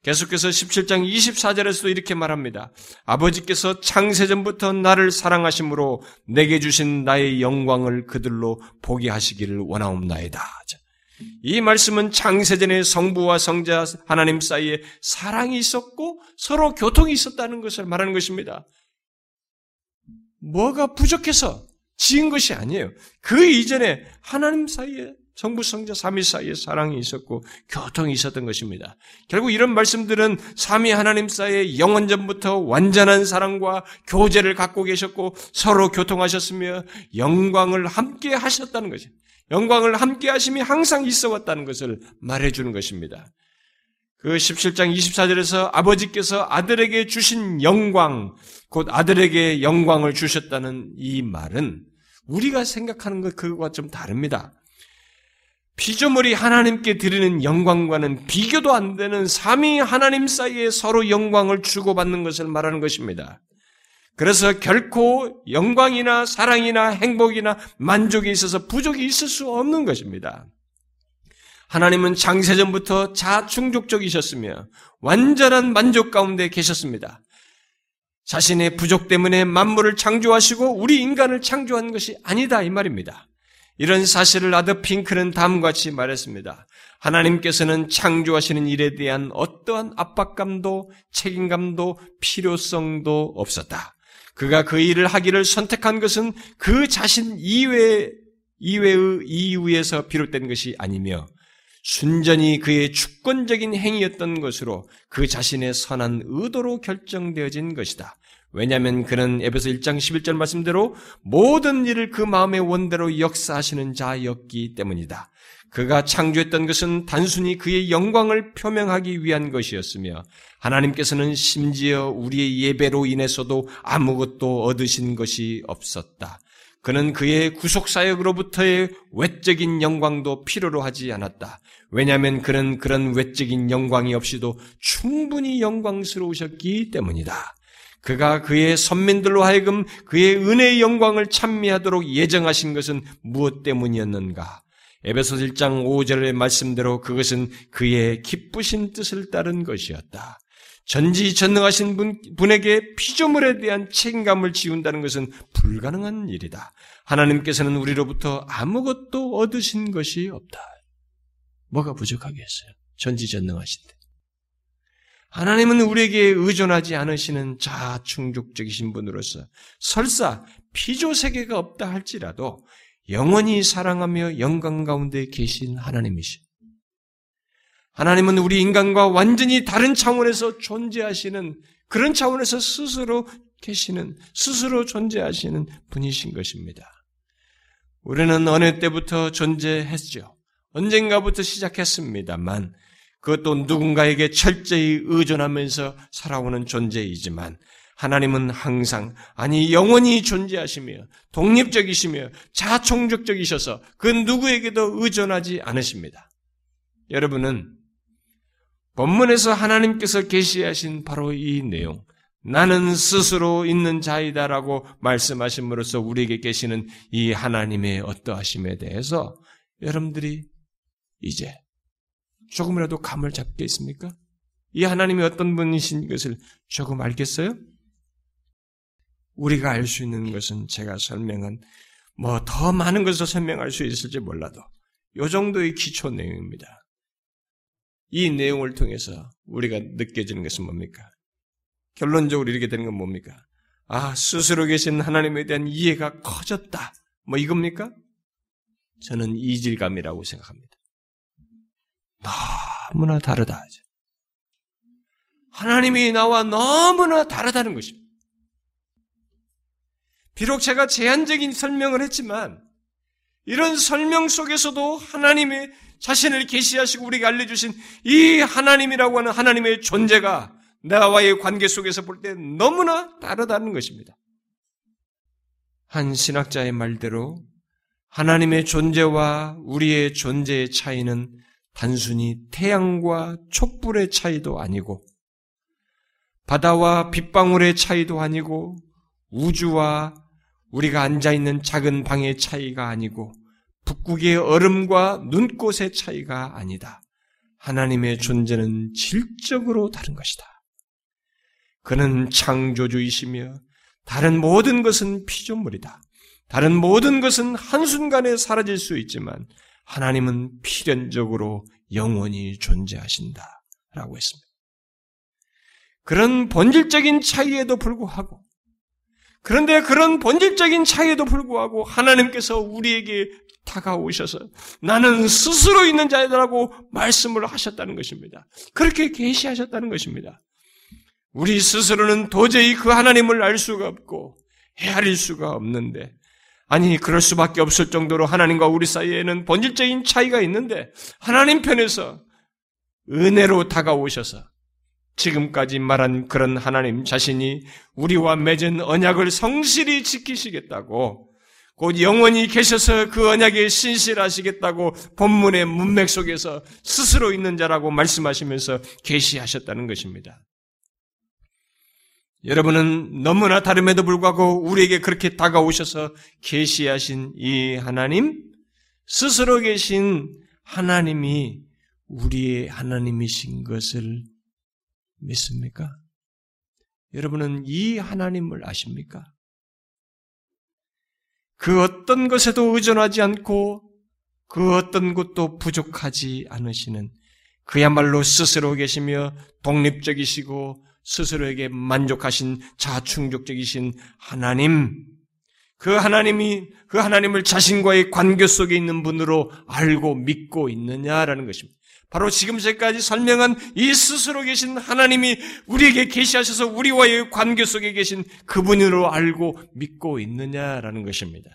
계속해서 17장 24절에서도 이렇게 말합니다. 아버지께서 창세전부터 나를 사랑하심으로 내게 주신 나의 영광을 그들로 보게 하시기를 원하옵나이다. 이 말씀은 창세전에 성부와 성자 하나님 사이에 사랑이 있었고 서로 교통이 있었다는 것을 말하는 것입니다. 뭐가 부족해서 지은 것이 아니에요. 그 이전에 하나님 사이에 성부 성자 삼위 사이에 사랑이 있었고 교통이 있었던 것입니다. 결국 이런 말씀들은 삼위 하나님 사이에 영원전부터 완전한 사랑과 교제를 갖고 계셨고 서로 교통하셨으며 영광을 함께 하셨다는 것입니다. 영광을 함께 하심이 항상 있어 왔다는 것을 말해 주는 것입니다. 그 17장 24절에서 아버지께서 아들에게 주신 영광, 곧 아들에게 영광을 주셨다는 이 말은 우리가 생각하는 것 그것과 좀 다릅니다. 피조물이 하나님께 드리는 영광과는 비교도 안 되는 삼위 하나님 사이에 서로 영광을 주고받는 것을 말하는 것입니다. 그래서 결코 영광이나 사랑이나 행복이나 만족에 있어서 부족이 있을 수 없는 것입니다. 하나님은 장세전부터 자충족적이셨으며 완전한 만족 가운데 계셨습니다. 자신의 부족 때문에 만물을 창조하시고 우리 인간을 창조한 것이 아니다 이 말입니다. 이런 사실을 아더 핑크는 다음과 같이 말했습니다. 하나님께서는 창조하시는 일에 대한 어떠한 압박감도 책임감도 필요성도 없었다. 그가 그 일을 하기를 선택한 것은 그 자신 이외, 이외의 이유에서 비롯된 것이 아니며 순전히 그의 주권적인 행위였던 것으로 그 자신의 선한 의도로 결정되어진 것이다. 왜냐하면 그는 에베소 1장 11절 말씀대로 모든 일을 그 마음의 원대로 역사하시는 자였기 때문이다. 그가 창조했던 것은 단순히 그의 영광을 표명하기 위한 것이었으며 하나님께서는 심지어 우리의 예배로 인해서도 아무것도 얻으신 것이 없었다. 그는 그의 구속사역으로부터의 외적인 영광도 필요로 하지 않았다. 왜냐하면 그는 그런 외적인 영광이 없이도 충분히 영광스러우셨기 때문이다. 그가 그의 선민들로 하여금 그의 은혜의 영광을 찬미하도록 예정하신 것은 무엇 때문이었는가? 에베소 1장 5절의 말씀대로 그것은 그의 기쁘신 뜻을 따른 것이었다. 전지전능하신 분, 분에게 피조물에 대한 책임감을 지운다는 것은 불가능한 일이다. 하나님께서는 우리로부터 아무것도 얻으신 것이 없다. 뭐가 부족하겠어요? 전지전능하신데. 하나님은 우리에게 의존하지 않으시는 자충족적이신 분으로서 설사 피조 세계가 없다 할지라도 영원히 사랑하며 영광 가운데 계신 하나님이시. 하나님은 우리 인간과 완전히 다른 차원에서 존재하시는 그런 차원에서 스스로 계시는 스스로 존재하시는 분이신 것입니다. 우리는 어느 때부터 존재했죠. 언젠가부터 시작했습니다만 그것도 누군가에게 철저히 의존하면서 살아오는 존재이지만 하나님은 항상 아니 영원히 존재하시며 독립적이시며 자총적적이셔서 그 누구에게도 의존하지 않으십니다. 여러분은 본문에서 하나님께서 계시하신 바로 이 내용 나는 스스로 있는 자이다라고 말씀하심으로써 우리에게 계시는 이 하나님의 어떠하심에 대해서 여러분들이 이제 조금이라도 감을 잡겠습니까? 이 하나님이 어떤 분이신 것을 조금 알겠어요? 우리가 알 수 있는 것은 제가 설명한 뭐 더 많은 것을 설명할 수 있을지 몰라도 이 정도의 기초 내용입니다. 이 내용을 통해서 우리가 느껴지는 것은 뭡니까? 결론적으로 이렇게 되는 건 뭡니까? 아, 스스로 계신 하나님에 대한 이해가 커졌다. 뭐 이겁니까? 저는 이질감이라고 생각합니다. 너무나 다르다. 하나님이 나와 너무나 다르다는 것입니다. 비록 제가 제한적인 설명을 했지만 이런 설명 속에서도 하나님의 자신을 계시하시고 우리가 알려주신 이 하나님이라고 하는 하나님의 존재가 나와의 관계 속에서 볼 때 너무나 다르다는 것입니다. 한 신학자의 말대로 하나님의 존재와 우리의 존재의 차이는 단순히 태양과 촛불의 차이도 아니고 바다와 빗방울의 차이도 아니고 우주와 우리가 앉아 있는 작은 방의 차이가 아니고 북극의 얼음과 눈꽃의 차이가 아니다. 하나님의 존재는 질적으로 다른 것이다. 그는 창조주이시며 다른 모든 것은 피조물이다. 다른 모든 것은 한순간에 사라질 수 있지만 하나님은 필연적으로 영원히 존재하신다. 라고 했습니다. 그런 본질적인 차이에도 불구하고, 그런데 그런 본질적인 차이에도 불구하고 하나님께서 우리에게 다가오셔서 나는 스스로 있는 자이다라고 말씀을 하셨다는 것입니다. 그렇게 계시하셨다는 것입니다. 우리 스스로는 도저히 그 하나님을 알 수가 없고 헤아릴 수가 없는데 아니, 그럴 수밖에 없을 정도로 하나님과 우리 사이에는 본질적인 차이가 있는데, 하나님 편에서 은혜로 다가오셔서 지금까지 말한 그런 하나님 자신이 우리와 맺은 언약을 성실히 지키시겠다고 곧 영원히 계셔서 그 언약에 신실하시겠다고 본문의 문맥 속에서 스스로 있는 자라고 말씀하시면서 계시하셨다는 것입니다. 여러분은 너무나 다름에도 불구하고 우리에게 그렇게 다가오셔서 계시하신 이 하나님 스스로 계신 하나님이 우리의 하나님이신 것을 믿습니까? 여러분은 이 하나님을 아십니까? 그 어떤 것에도 의존하지 않고 그 어떤 것도 부족하지 않으시는 그야말로 스스로 계시며 독립적이시고 스스로에게 만족하신 자충족적이신 하나님, 그 하나님이, 그 하나님을 자신과의 관계 속에 있는 분으로 알고 믿고 있느냐라는 것입니다. 바로 지금 제까지 설명한 이 스스로 계신 하나님이 우리에게 계시하셔서 우리와의 관계 속에 계신 그분으로 알고 믿고 있느냐라는 것입니다.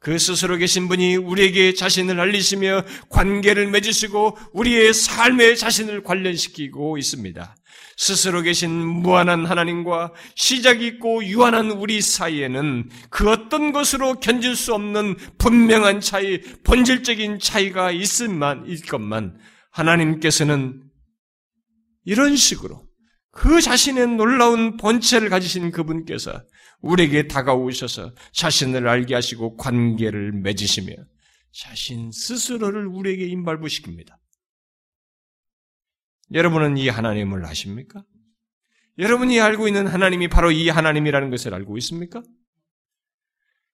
그 스스로 계신 분이 우리에게 자신을 알리시며 관계를 맺으시고 우리의 삶에 자신을 관련시키고 있습니다. 스스로 계신 무한한 하나님과 시작 있고 유한한 우리 사이에는 그 어떤 것으로 견질 수 없는 분명한 차이, 본질적인 차이가 있을 만, 있것만 하나님께서는 이런 식으로 그 자신의 놀라운 본체를 가지신 그분께서 우리에게 다가오셔서 자신을 알게 하시고 관계를 맺으시며 자신 스스로를 우리에게 임발부시킵니다. 여러분은 이 하나님을 아십니까? 여러분이 알고 있는 하나님이 바로 이 하나님이라는 것을 알고 있습니까?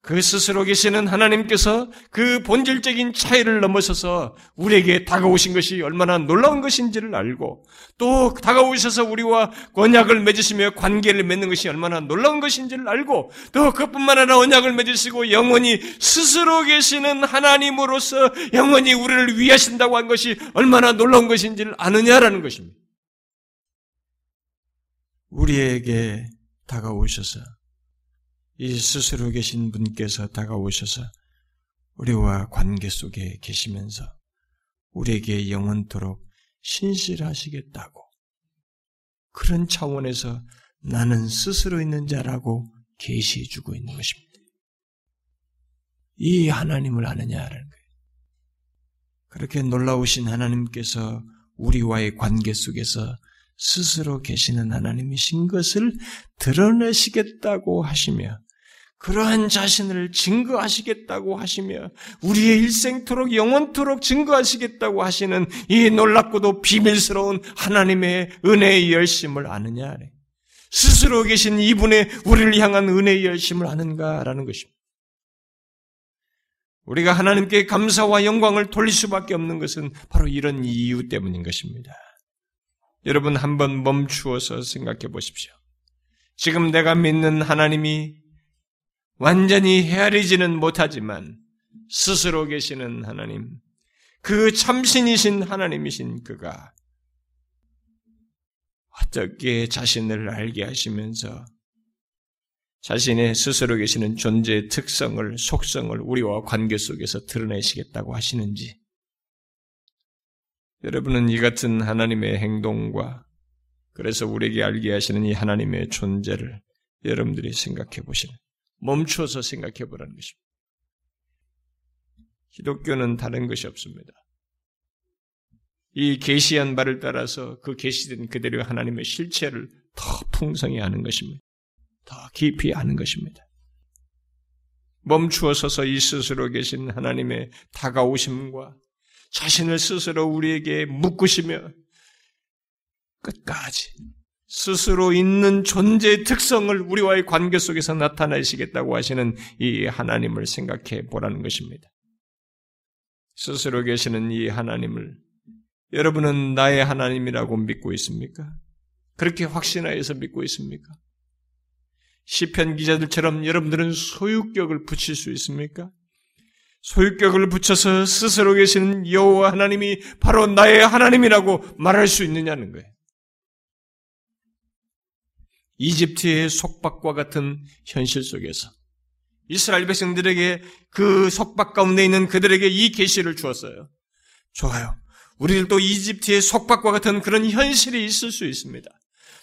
그 스스로 계시는 하나님께서 그 본질적인 차이를 넘어서서 우리에게 다가오신 것이 얼마나 놀라운 것인지를 알고 또 다가오셔서 우리와 언약을 맺으시며 관계를 맺는 것이 얼마나 놀라운 것인지를 알고 또 그뿐만 아니라 언약을 맺으시고 영원히 스스로 계시는 하나님으로서 영원히 우리를 위하신다고 한 것이 얼마나 놀라운 것인지를 아느냐라는 것입니다. 우리에게 다가오셔서 이 스스로 계신 분께서 다가오셔서 우리와 관계 속에 계시면서 우리에게 영원토록 신실하시겠다고 그런 차원에서 나는 스스로 있는 자라고 계시해 주고 있는 것입니다. 이 하나님을 아느냐라는 거예요. 그렇게 놀라우신 하나님께서 우리와의 관계 속에서 스스로 계시는 하나님이신 것을 드러내시겠다고 하시며 그러한 자신을 증거하시겠다고 하시며 우리의 일생토록 영원토록 증거하시겠다고 하시는 이 놀랍고도 비밀스러운 하나님의 은혜의 열심을 아느냐? 스스로 계신 이분의 우리를 향한 은혜의 열심을 아는가라는 것입니다. 우리가 하나님께 감사와 영광을 돌릴 수밖에 없는 것은 바로 이런 이유 때문인 것입니다. 여러분 한번 멈추어서 생각해 보십시오. 지금 내가 믿는 하나님이 완전히 헤아리지는 못하지만 스스로 계시는 하나님, 그 참신이신 하나님이신 그가 어떻게 자신을 알게 하시면서 자신의 스스로 계시는 존재의 특성을, 속성을 우리와 관계 속에서 드러내시겠다고 하시는지, 여러분은 이 같은 하나님의 행동과 그래서 우리에게 알게 하시는 이 하나님의 존재를 여러분들이 생각해 보시는 멈춰서 생각해 보라는 것입니다. 기독교는 다른 것이 없습니다. 이 계시한 바를 따라서 그 계시된 그대로 하나님의 실체를 더 풍성히 아는 것입니다. 더 깊이 아는 것입니다. 멈추어 서서 이 스스로 계신 하나님의 다가오심과 자신을 스스로 우리에게 묶으시며 끝까지 스스로 있는 존재의 특성을 우리와의 관계 속에서 나타내시겠다고 하시는 이 하나님을 생각해 보라는 것입니다. 스스로 계시는 이 하나님을 여러분은 나의 하나님이라고 믿고 있습니까? 그렇게 확신하여서 믿고 있습니까? 시편 기자들처럼 여러분들은 소유격을 붙일 수 있습니까? 소유격을 붙여서 스스로 계시는 여호와 하나님이 바로 나의 하나님이라고 말할 수 있느냐는 거예요. 이집트의 속박과 같은 현실 속에서 이스라엘 백성들에게 그 속박 가운데 있는 그들에게 이 계시를 주었어요. 좋아요. 우리들도 이집트의 속박과 같은 그런 현실이 있을 수 있습니다.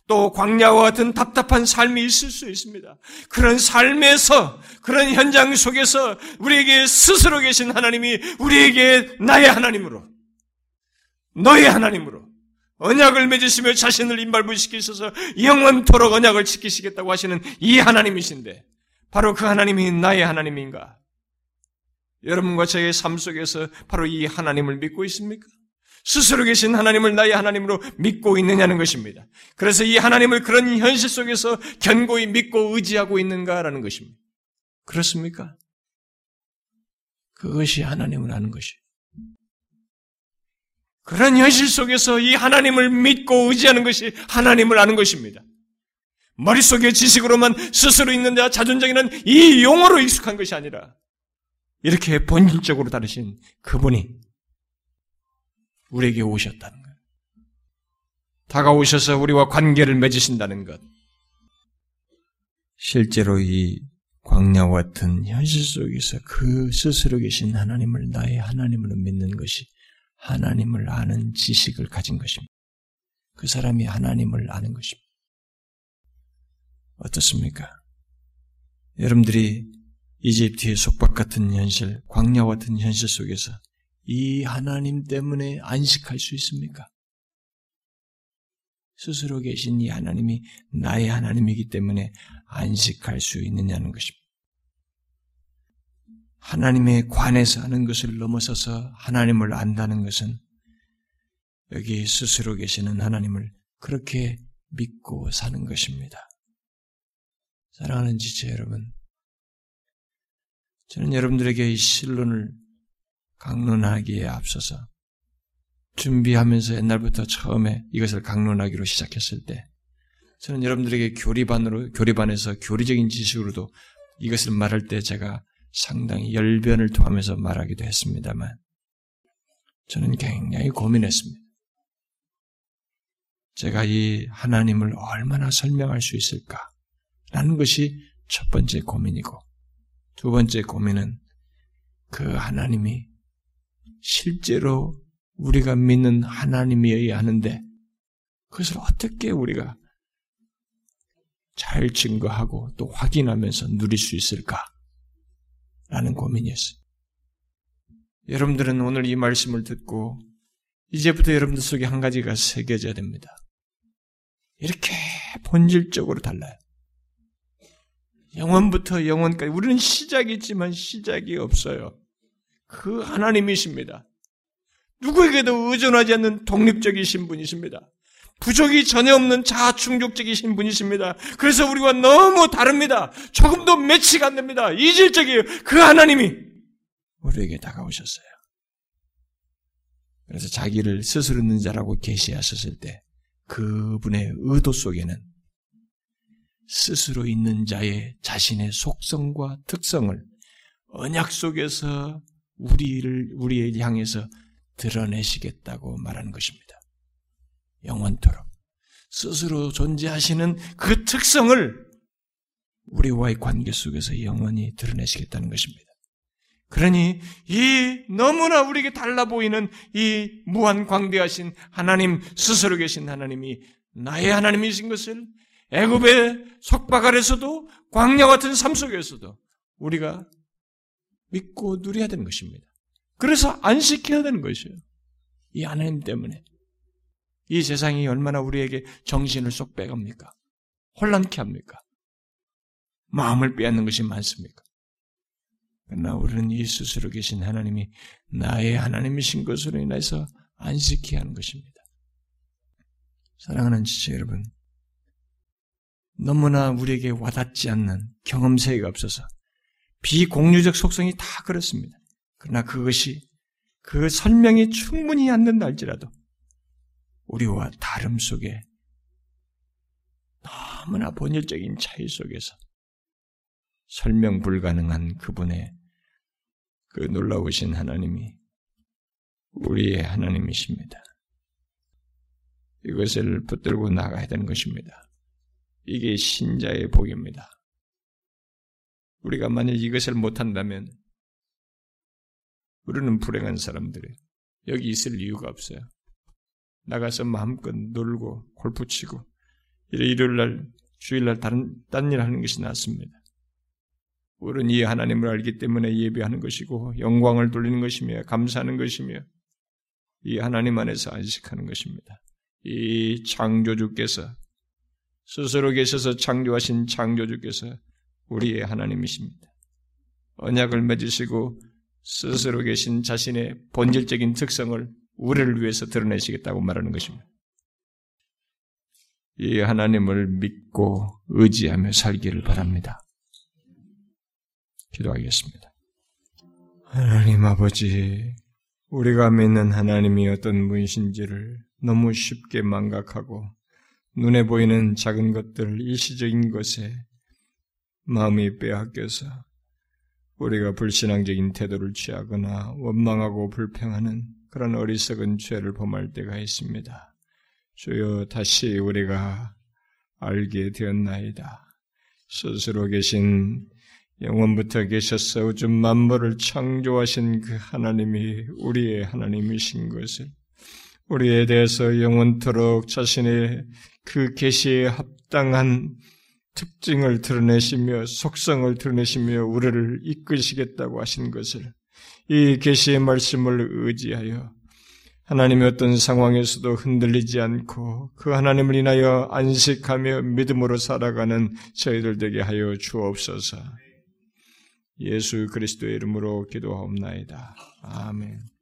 또 광야와 같은 답답한 삶이 있을 수 있습니다. 그런 삶에서 그런 현장 속에서 우리에게 스스로 계신 하나님이 우리에게 나의 하나님으로 너의 하나님으로 언약을 맺으시며 자신을 임발부시키셔서 영원토록 언약을 지키시겠다고 하시는 이 하나님이신데 바로 그 하나님이 나의 하나님인가? 여러분과 저의 삶 속에서 바로 이 하나님을 믿고 있습니까? 스스로 계신 하나님을 나의 하나님으로 믿고 있느냐는 것입니다. 그래서 이 하나님을 그런 현실 속에서 견고히 믿고 의지하고 있는가라는 것입니다. 그렇습니까? 그것이 하나님을 아는 것이. 그런 현실 속에서 이 하나님을 믿고 의지하는 것이 하나님을 아는 것입니다. 머릿속의 지식으로만 스스로 있는 자 자존적인 이 용어로 익숙한 것이 아니라 이렇게 본질적으로 다르신 그분이 우리에게 오셨다는 것. 다가오셔서 우리와 관계를 맺으신다는 것. 실제로 이 광야와 같은 현실 속에서 그 스스로 계신 하나님을 나의 하나님으로 믿는 것이 하나님을 아는 지식을 가진 것입니다. 그 사람이 하나님을 아는 것입니다. 어떻습니까? 여러분들이 이집트의 속박 같은 현실, 광야 같은 현실 속에서 이 하나님 때문에 안식할 수 있습니까? 스스로 계신 이 하나님이 나의 하나님이기 때문에 안식할 수 있느냐는 것입니다. 하나님에 관해서 하는 것을 넘어서서 하나님을 안다는 것은 여기 스스로 계시는 하나님을 그렇게 믿고 사는 것입니다. 사랑하는 지체 여러분, 저는 여러분들에게 이 신론을 강론하기에 앞서서 준비하면서 옛날부터 처음에 이것을 강론하기로 시작했을 때 저는 여러분들에게 교리반으로 교리반에서 교리적인 지식으로도 이것을 말할 때 제가 상당히 열변을 토하면서 말하기도 했습니다만 저는 굉장히 고민했습니다. 제가 이 하나님을 얼마나 설명할 수 있을까? 라는 것이 첫 번째 고민이고 두 번째 고민은 그 하나님이 실제로 우리가 믿는 하나님이어야 하는데 그것을 어떻게 우리가 잘 증거하고 또 확인하면서 누릴 수 있을까? 라는 고민이었어요. 여러분들은 오늘 이 말씀을 듣고 이제부터 여러분들 속에 한 가지가 새겨져야 됩니다. 이렇게 본질적으로 달라요. 영원부터 영원까지 우리는 시작이 있지만 시작이 없어요. 그 하나님이십니다. 누구에게도 의존하지 않는 독립적이신 분이십니다. 부족이 전혀 없는 자충족적이신 분이십니다. 그래서 우리와 너무 다릅니다. 조금도 매치가 안 됩니다. 이질적이에요. 그 하나님이 우리에게 다가오셨어요. 그래서 자기를 스스로 있는 자라고 계시하셨을 때 그분의 의도 속에는 스스로 있는 자의 자신의 속성과 특성을 언약 속에서 우리를 우리를 향해서 드러내시겠다고 말하는 것입니다. 영원토록 스스로 존재하시는 그 특성을 우리와의 관계 속에서 영원히 드러내시겠다는 것입니다. 그러니 이 너무나 우리에게 달라 보이는 이 무한 광대하신 하나님 스스로 계신 하나님이 나의 하나님이신 것을 애굽의 속박 아래서도 광야 같은 삶 속에서도 우리가 믿고 누려야 되는 것입니다. 그래서 안식해야 되는 것이에요. 이 하나님 때문에. 이 세상이 얼마나 우리에게 정신을 쏙 빼갑니까? 혼란케 합니까? 마음을 빼앗는 것이 많습니까? 그러나 우리는 이 스스로 계신 하나님이 나의 하나님이신 것으로 인해서 안식해야 하는 것입니다. 사랑하는 지체 여러분, 너무나 우리에게 와닿지 않는 경험세가 없어서 비공유적 속성이 다 그렇습니다. 그러나 그것이 그 설명이 충분히 안 된다 할지라도 우리와 다름 속에 너무나 본질적인 차이 속에서 설명 불가능한 그분의 그 놀라우신 하나님이 우리의 하나님이십니다. 이것을 붙들고 나가야 되는 것입니다. 이게 신자의 복입니다. 우리가 만약 이것을 못한다면 우리는 불행한 사람들이에요. 여기 있을 이유가 없어요. 나가서 마음껏 놀고 골프 치고 일요일 날 주일날 다른 딴 일 하는 것이 낫습니다. 우리는 이 하나님을 알기 때문에 예배하는 것이고 영광을 돌리는 것이며 감사하는 것이며 이 하나님 안에서 안식하는 것입니다. 이 창조주께서 스스로 계셔서 창조하신 창조주께서 우리의 하나님이십니다. 언약을 맺으시고 스스로 계신 자신의 본질적인 특성을 우리를 위해서 드러내시겠다고 말하는 것입니다. 이 하나님을 믿고 의지하며 살기를 바랍니다. 기도하겠습니다. 하나님 아버지, 우리가 믿는 하나님이 어떤 분이신지를 너무 쉽게 망각하고 눈에 보이는 작은 것들, 일시적인 것에 마음이 빼앗겨서 우리가 불신앙적인 태도를 취하거나 원망하고 불평하는 그런 어리석은 죄를 범할 때가 있습니다. 주여 다시 우리가 알게 되었나이다. 스스로 계신 영원부터 계셔서 우주 만물을 창조하신 그 하나님이 우리의 하나님이신 것을 우리에 대해서 영원토록 자신의 그 계시에 합당한 특징을 드러내시며 속성을 드러내시며 우리를 이끄시겠다고 하신 것을 이 계시의 말씀을 의지하여 하나님의 어떤 상황에서도 흔들리지 않고 그 하나님을 인하여 안식하며 믿음으로 살아가는 저희들 되게 하여 주옵소서. 예수 그리스도의 이름으로 기도하옵나이다. 아멘.